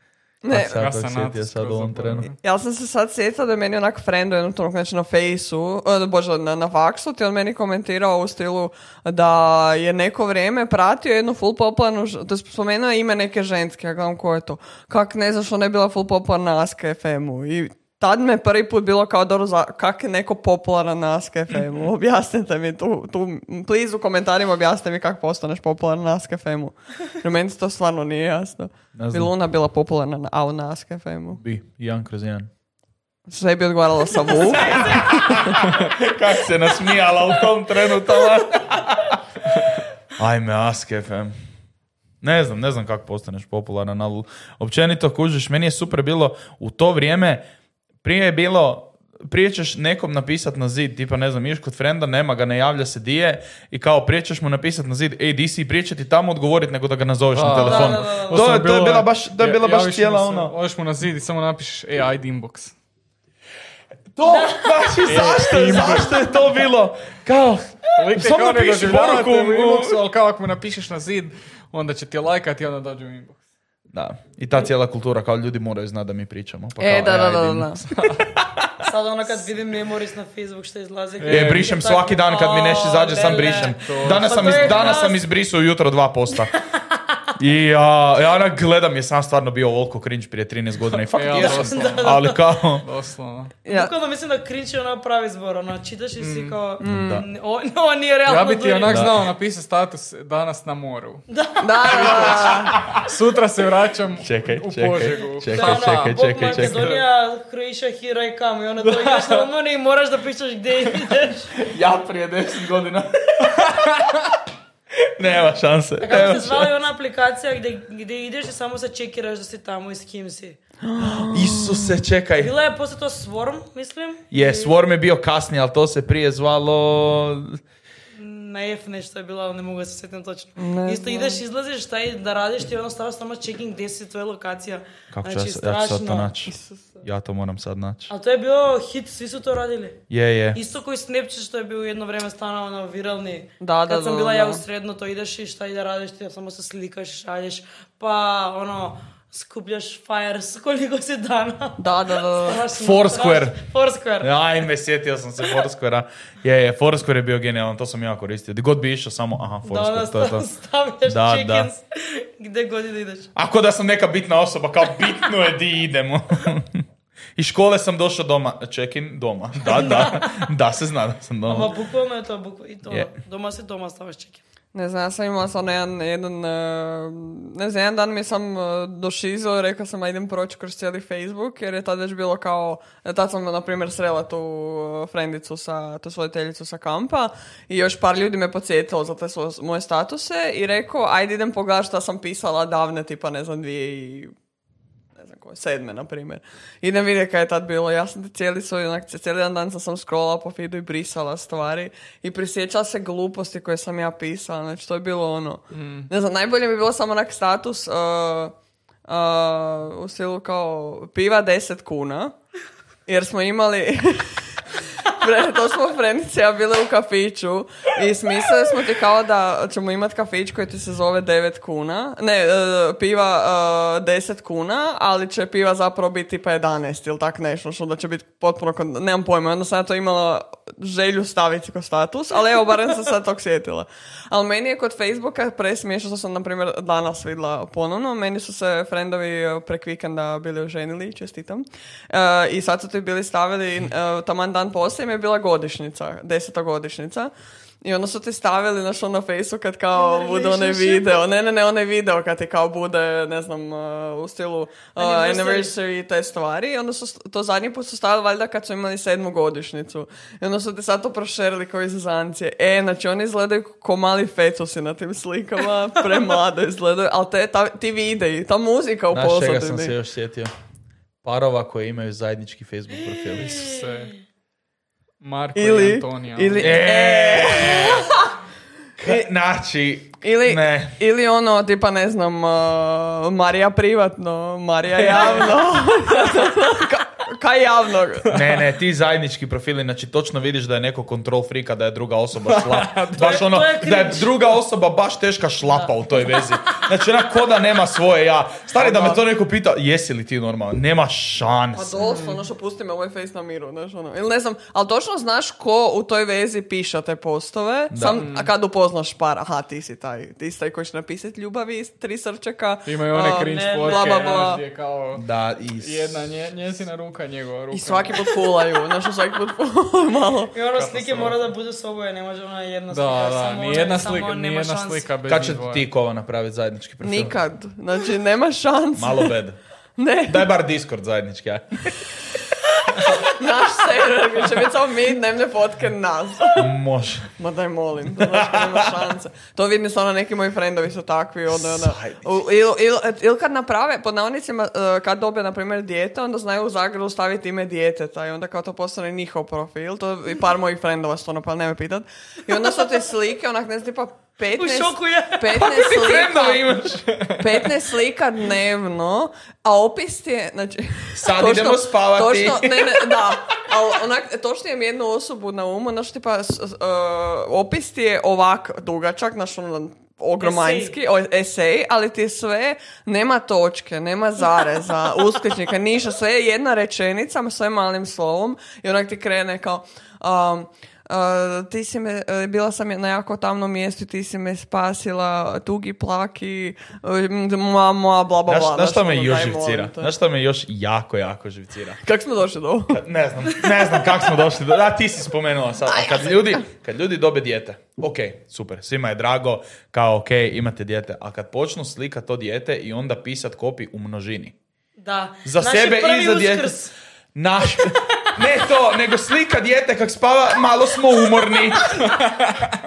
Ne, sad Ja sam sjetio sad u ovom trenu. Ja sam se sad sjetila da je meni onak friend u jednom trenutku, znači na fejsu, e, bože, na, na faksu, ti on meni komentirao u stilu da je neko vrijeme pratio jednu full popularnu, ž- to je spomenuo ime neke ženske, ja gledam ko je to. Kak ne znaš, ona je bila full popularna na Ask FM-u i tad me prvi put bilo kao dobro, za, kak je neko popularan na Ask FM-u, objasnite mi tu, tu, please u komentarima objasnite mi kako postaneš popularan na Ask FM-u. Jer meni to stvarno nije jasno. Bi. Luna bila popularna na, a na Ask FM-u? Bi, jedan kroz jedan. Sve bi odgovarala sa Vuk. <laughs> <laughs> Kak se nasmijala u tom trenu tamo. Ajme, Ask FM. Ne znam, ne znam kako postaneš popularan, ali općenito kužiš, meni je super bilo u to vrijeme, prije je bilo, prije ćeš nekom napisat na zid, tipa ne znam, ideš kod frenda, nema ga, ne javlja se di je i kao prije ćeš mu napisat na zid, ej, di si, prije će ti tamo odgovorit nego da ga nazoveš na telefon. da, da, da, da. To, je- to je bila baš, to je bila baš cijela ono... Odeš mu na zid i samo napišeš, e, ajde inbox. To, znači, <laughs> zašto, je- zašto je to bilo? Kao, samo piši poruku. inboxu, ali kao ako mu napišeš na zid, onda će ti lajkati i onda dođe u inbox. Da, i ta cijela kultura, kao ljudi moraju znati da mi pričamo. Pa E, kao, da, da, ajde. da, da. <laughs> Sad ono kad vidim memories na Facebook što izlazi. E, brišem svaki dan kad mi nešto izađe, sam brišem. Danas Pa sam, to iz, danas sam izbrisao ujutro dva posta. <laughs> I ja, ja onak gledam je sam stvarno bio ovoliko cringe prije 13 godina i fakt <laughs> Ja, jesam. doslovno. Ali kao, <laughs> Doslovno. Ja, Bukvalno mislim da cringe je ono pravi zbor, ono, čitaš i si kao, Da. "N- o- <laughs> ovo nije realno. Ja bi ti Duri." onak Da. znao napisati status danas na moru. da, da, da. Sutra se vraćam Čekaj, u čekaj, Požegu. čekaj. Da, čekaj, čekaj, čekaj. Makedonija, Croatia, here I come. I ono to ideš na i moraš da pišeš gdje ideš. ja prije 10 godina. <laughs> Nema šanse. A kako se zvala ona aplikacija gdje, gdje ideš i samo se čekiraš da si tamo i s kim si? <gasps> Isuse, čekaj. Bila je poslije to Swarm, mislim. Je, Swarm je bio kasnije, ali to se prije zvalo... Na F nešto je bila, ne mogu da se sjetim točno. Ne Isto ideš, izlaziš, taj da radiš ti ono stavaš samo checking gdje si, to je lokacija. Kako znači, ja, ja ću sad to strašno. naći? Ja to moram sad naći. Ali to je bio hit, svi su to radili. Je, je. Isto koji Snapchat što je bio jedno vrijeme stano ono viralni. Da, da, Kad sam da, bila da. ja u sredno, to ideš i šta i da radiš, ti samo se slikaš, šalješ, pa ono, skupljaš fires <laughs> koliko si dana. Da, da, da, da. Foursquare. Foursquare. Ajme, sjetio sam se Foursquare-a. Je, je, Foursquare je bio genijalan, to sam ja koristio. Gdje god bi išao, samo, aha, Da ono Foursquare, to je to. stavljaš Da, check-ins <laughs> gdje god da ideš. Ako da sam neka bitna osoba, kao bitno je di idemo. <laughs> Iz škole sam došao doma, check-in doma. Da, da, da se zna da sam Ama doma. bukvalno je to, bukvalno, i to, Je. doma si doma stavaš check-in. Ne znam, ja sam imala samo jedan, jedan, e, ne znam, jedan dan mi sam e, došizao i rekao sam, a idem proći kroz cijeli Facebook, jer je tad već bilo kao, e, tad sam, na primjer, srela tu frendicu sa, tu svojiteljicu sa kampa i još par ljudi me podsjetilo za te svo- moje statuse i rekao, ajde idem pogledati šta sam pisala davne, tipa, ne znam, dvije i ne koje, sedme, na primjer. Idem vidjeti kaj je tad bilo. Ja sam cijeli svoj, onak, cijeli dan dan sam scrollala po feedu i brisala stvari i prisjećala se gluposti koje sam ja pisala. Znači, to je bilo ono... Ne znam, najbolje bi bilo samo onak status uh, uh, u stilu kao piva 10 kuna. Jer smo imali... <laughs> <laughs> To smo frenice, ja bile u kafiću i smislili smo ti kao da ćemo imati kafić koji ti se zove 9 kuna. Ne, e, piva e, 10 kuna, ali će piva zapravo biti pa 11 ili tak nešto, što da će biti potpuno, nemam pojma, onda sam ja to imala želju staviti kao status, ali evo, barem sam sad tog sjetila. Ali meni je kod Facebooka presmiješno što sam, na primjer, danas vidjela ponovno. Meni su se frendovi e, prek vikenda bili oženili, čestitam. E, I sad su ti bili stavili, e, taman dan poslije im je bila godišnjica, deseta godišnjica. I onda su ti stavili na na Facebooku kad kao bude onaj video. Ne, ne, ne, onaj video kad ti kao bude, ne znam, e, u stilu uh, Anniversary. anniversary i te stvari. I onda su to zadnji put su stavili valjda kad su imali sedmu godišnicu. I onda su ti sad to prošerili kao iz zancije. E, znači oni izgledaju ko mali fetusi na tim slikama, <laughs> premlado izgledaju, ali te, ta, ti videi, ta muzika u Znaš čega sam pozadini. se još sjetio? Parova koji imaju zajednički Facebook profil. Se. Marko i Ili, Antonija. ili, E, <laughs> K- znači, ili, ne. ili ono, tipa ne znam, uh, Marija privatno, Marija <laughs> javno. <laughs> Ka, kaj javno? <laughs> Ne, ne, ti zajednički profili, znači točno vidiš da je neko control freaka, da je druga osoba <laughs> šlapa. baš ono, je da je druga osoba baš teška šlapa u toj vezi. Znači ona ko da nema svoje ja. Stari da me to neko pita, jesi li ti normalan? Nema Pa šans. doslovno što pusti me ovaj face na miru, znaš ono. Ili ne znam, ali točno znaš ko u toj vezi piše te postove, sam, a kad upoznaš par, aha, ti si taj, ti si taj koji će napisati ljubavi, tri srčaka. Imaju one cringe ne, bla, kao Da, i... jedna nje, njezina ruka, njegova ruka. I svaki put fulaju, znaš, svaki put fulaju <laughs> malo. I ono slike mora da budu s oboje, ne može ona jedna slika. Da, da, samo ni jedna samo slika, nema ni jedna slika bez Kad će ti kova napraviti zajednički profil? Nikad. Znači, nema šanse. Malo bed. <laughs> Ne, Daj bar Discord zajednički, aj. <laughs> <laughs> naš server, će biti samo mi dnevne fotke nas. Može. Ma daj molim, to znaš nema šanse. To vidim stvarno neki moji frendovi su takvi, onda, onda, ili, ili, ili kad naprave, pod navodnicima, uh, kad dobe, na primjer, dijete, onda znaju u Zagrebu staviti ime djeteta i onda kao to postane njihov profil, to i par mojih frendova su to napravili, nemoj pitat. I onda su te slike, onak, ne znam, tipa 15, U šoku je. 15 slika, 15 slika dnevno, a opis ti je, znači... <laughs> Sad točno- idemo spavati. Točno, ne, ne, da, ali onak, točno imam jednu osobu na umu, znači tipa, uh, opis ti je ovak dugačak, znaš ono, ogromanjski, o, esej, ali ti je sve, nema točke, nema zareza, <laughs> uskličnika, ništa, sve je jedna rečenica, sve malim slovom i onak ti krene kao... Um, Uh, ti si me, uh, bila sam na jako tamnom mjestu, ti si me spasila, tugi plaki, uh, moa, moa, bla, bla, bla. znaš šta me ono, još živcira? Znaš šta me još jako, jako živcira? Kako smo došli do ovo? Ne znam, ne znam kako smo došli do... Da, ti si spomenula sad. A kad ljudi, kad ljudi dobe dijete, ok, super, svima je drago, kao ok, imate dijete, a kad počnu slikat to dijete i onda pisat kopi u množini. Da. Za Naši sebe prvi i za dijete. Naš, ne to, nego slika dijete kak spava, malo smo umorni.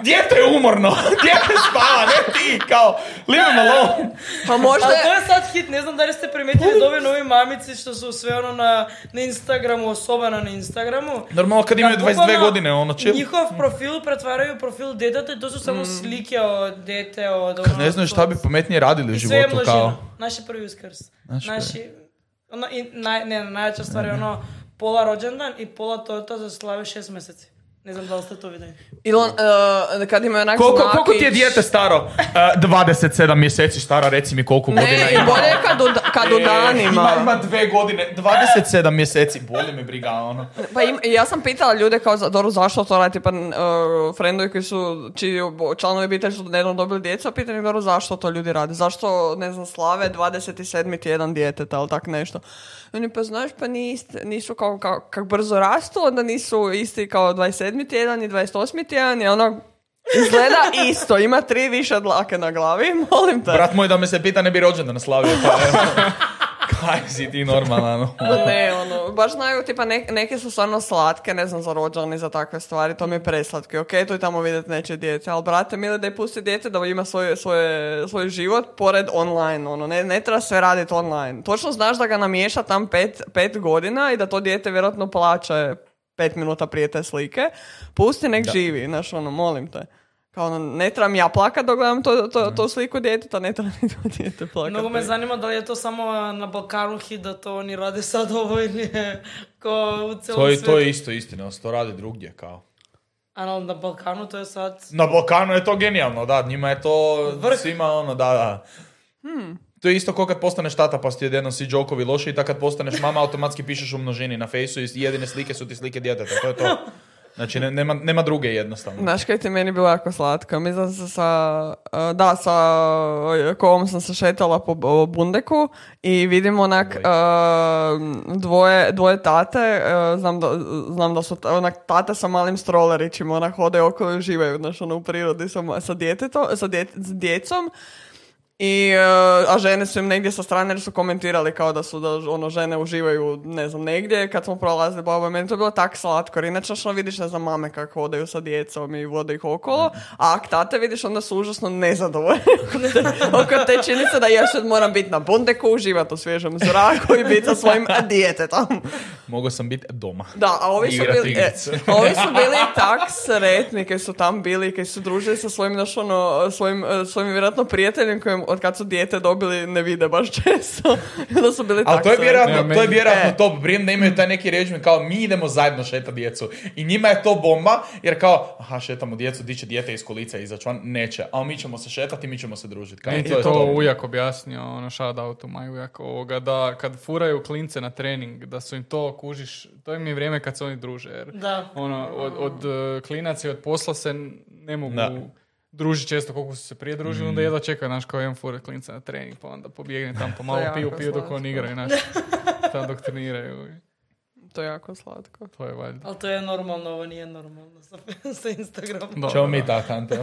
Dijete je umorno. <laughs> Dijete spava, ne ti, kao, leave him alone. Pa možda to je sad hit, ne znam da li ste primetili ove nove mamici što su sve ono na, na Instagramu, osoba na Instagramu. Normalno kad imaju 22 godine, ono će... Njihov mm. profil pretvaraju profil dedata, to su samo mm. slike od dete, od... Ono, ne znam šta bi pametnije radili u životu, kao... Naši prvi uskrs. Naši... Naši ono, i naj, ne, najjača stvar je ono, пола роден ден и пола тоа тоа за слави 6 месеци. Ne znam da li ste to vidjeli. Ilon, uh, kad ima onak Koliko, koliko ti je dijete staro? Uh, 27 mjeseci stara, reci mi koliko godina Ne, ima. bolje je kad u, kad u E, danima. Ima, ima dve godine, 27 mjeseci, boli me briga, ono. Pa im, ja sam pitala ljude kao, za, dobro, zašto to radi, pa uh, friendovi koji su, čiji članovi obitelji su nedavno dobili djecu, a pitanje dobro, zašto to ljudi rade? Zašto, ne znam, slave 27. tjedan djeteta, ili tak nešto? I Oni, pa znaš, pa nis- nisu kao, kao, kak brzo rastu, onda nisu isti kao 27. tjedan i 28. tjedan i ono, izgleda <laughs> isto, ima tri više dlake na glavi, <laughs> molim te. Brat moj da me se pita ne bi rođendan slavio, pa evo. <laughs> Kaj si ti normalan, ono. Ne, ono, baš znaju, tipa ne- neke su stvarno slatke, ne znam, za rođani, za takve stvari, to mi je preslatke. Ok, to je tamo vidjeti neće djece, ali brate, mili da je pusti dijete da ima svoje, svoje, svoj život pored online, ono, ne, ne treba sve raditi online. Točno znaš da ga namiješa tam pet, pet godina i da to dijete vjerojatno plaća pet minuta prije te slike. Pusti nek živi, znaš, ono, molim te. Kao ono, ne trebam ja plakat dok gledam to, to, to sliku djeteta, ne treba ni to dijete plakat. Mnogo me zanima da li je to samo na Balkanu hit, da to oni rade sad <laughs> ovo ili je ko u celom To je, svijetu. to je isto istina, to radi drugdje, kao. A na- Balkanu to je sad... Na Balkanu je to genijalno, da, njima je to Vrh. svima ono, da, da. To je isto kao kad postaneš tata pa ti svi jokovi loši i tako kad postaneš mama automatski pišeš u množini na fejsu i jedine slike su ti slike djeteta, to je to. Znači ne- nema, nema druge jednostavno. Znaš kaj ti meni bilo jako slatko? Mislim sam sa, uh, da, sa uh, kovom sam se šetala po Bundeku i vidim onak uh, dvoje, dvoje tate, uh, znam, da, znam da su onak tate sa malim strolerićima, onak hode okolo i uživaju, znaš, ono u prirodi sa, sa, djetetom, sa, dje- s djecom. I, uh, a žene su im negdje sa strane jer su komentirali kao da su da ono žene uživaju ne znam negdje. Kad smo prolazili babo meni to je bilo tak slatko. Jer inače što vidiš ne znam mame kako hodaju sa djecom i vode ih okolo a ak tate vidiš onda su užasno nezadovoljni <laughs> oko te, činjenice da ja sad moram biti na bundeku uživati u svježem zraku i biti sa svojim djetetom. Mogao sam biti doma. da, a ovi su, bili, e, ovi su bili tak sretni kad su tam bili, kad su družili sa svojim, znaš, ono, svojim, e, svojim vjerojatno prijateljem kojim od kad su dijete dobili ne vide baš često. <laughs> Onda su bili Ali to je vjerojatno, Ne, to je vjerojatno E. top. Brijem da imaju taj neki režim kao mi idemo zajedno šeta djecu. I njima je to bomba jer kao, aha, šetamo djecu, di će dijete iz kolica izaći van? Neće. A mi ćemo se šetati, mi ćemo se družiti. Kao, Meni to je to to. ujak objasnio, ono shout out to my ujak ovoga, da kad furaju klince na trening, da su im to kužiš, to im je vrijeme kad se oni druže, jer Da. ono, od, od eh, klinaca i od posla se ne mogu Da. Družiti često koliko su se prije družili, Mm. onda jedva čekaju, znaš, kao jedan fure klinca na trening, pa onda pobjegne tam, <laughs> pa malo jako piju, piju dok slatko. oni igraju, znaš, <laughs> tam dok treniraju. To je jako slatko. To je valjda. Ali to je normalno, ovo nije normalno sa, <laughs> sa Instagramom. Ćemo mi tako, Ante.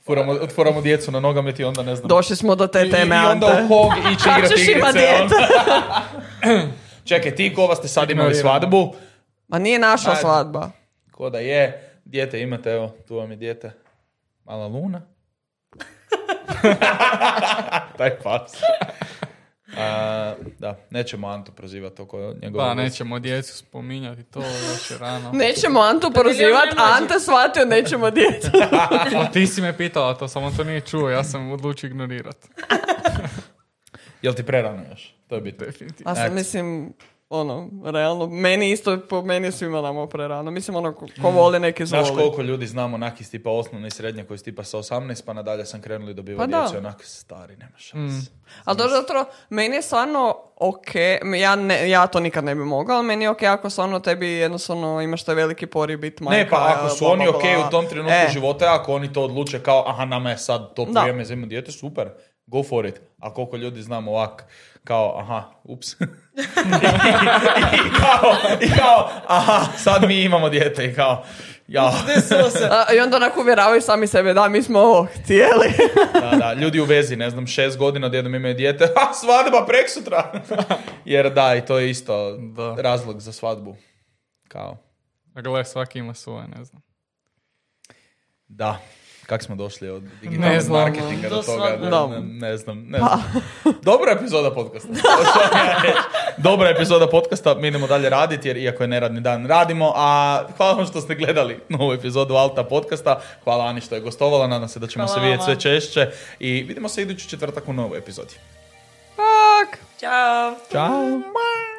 Furamo, otvoramo djecu na nogomet i onda ne znam. Došli smo do te I, teme, I onda Ante. u Hog ići igrati igrice. Čekaj, ti kova ste sad imali svadbu. Ma nije naša Ajde. svadba. Ko da je, dijete imate, evo, tu vam je dijete. Mala luna. <laughs> Taj pas. A, da, nećemo Antu prozivati oko njegove Da, veze. nećemo djecu spominjati, to još je rano. Nećemo Antu prozivat, ne može. Ante shvatio nećemo djecu. <laughs> A ti si me pitala to, samo to nije čuo, ja sam odlučio ignorirati. Jel ti prerano još? To je bitno. Definitivno. A sam Eto. mislim, ono, realno, meni isto, po meni svima nama prerano. Mislim, ono, ko, ko voli neki zvoli. Znaš koliko ljudi znamo onak iz tipa osnovne i srednje koji su tipa sa 18 pa nadalje sam krenuli dobivati Pa da. djecu onak stari, nema šanse. Ali to zato, meni je stvarno ok, ja, ne, ja to nikad ne bi mogla, ali meni je ok ako stvarno tebi jednostavno imaš taj veliki pori bit majka. Ne, pa ako su bla, oni bla, ok u tom trenutku E, života, ako oni to odluče kao, aha, nama je sad to vrijeme za dijete, super, go for it. A koliko ljudi znamo ovak, kao, aha, ups. <laughs> I, kao, I kao, aha, sad mi imamo dijete i kao, ja. Se. a, I onda onako uvjeravaju sami sebe, da, mi smo ovo htjeli. Da, da, ljudi u vezi, ne znam, šest godina odjednom imaju dijete, <laughs> ha, svadba preksutra. <laughs> Jer da, i to je isto Da. razlog za svadbu. Kao, A gle, svaki ima svoje, ne znam. da. Kako smo došli od digitalnog Ne znam, marketinga do do toga? Ne, Da. ne, ne znam. Ne znam. Dobra epizoda podcasta. <laughs> Dobra epizoda podcasta. Mi idemo dalje raditi jer iako je neradni dan radimo. A hvala vam što ste gledali novu epizodu Alta podcasta. Hvala Ani što je gostovala. Nadam se da ćemo Hvala se vidjeti sve češće. I vidimo se idući četvrtak u novoj epizodi. Tak. Ćao! Ćao!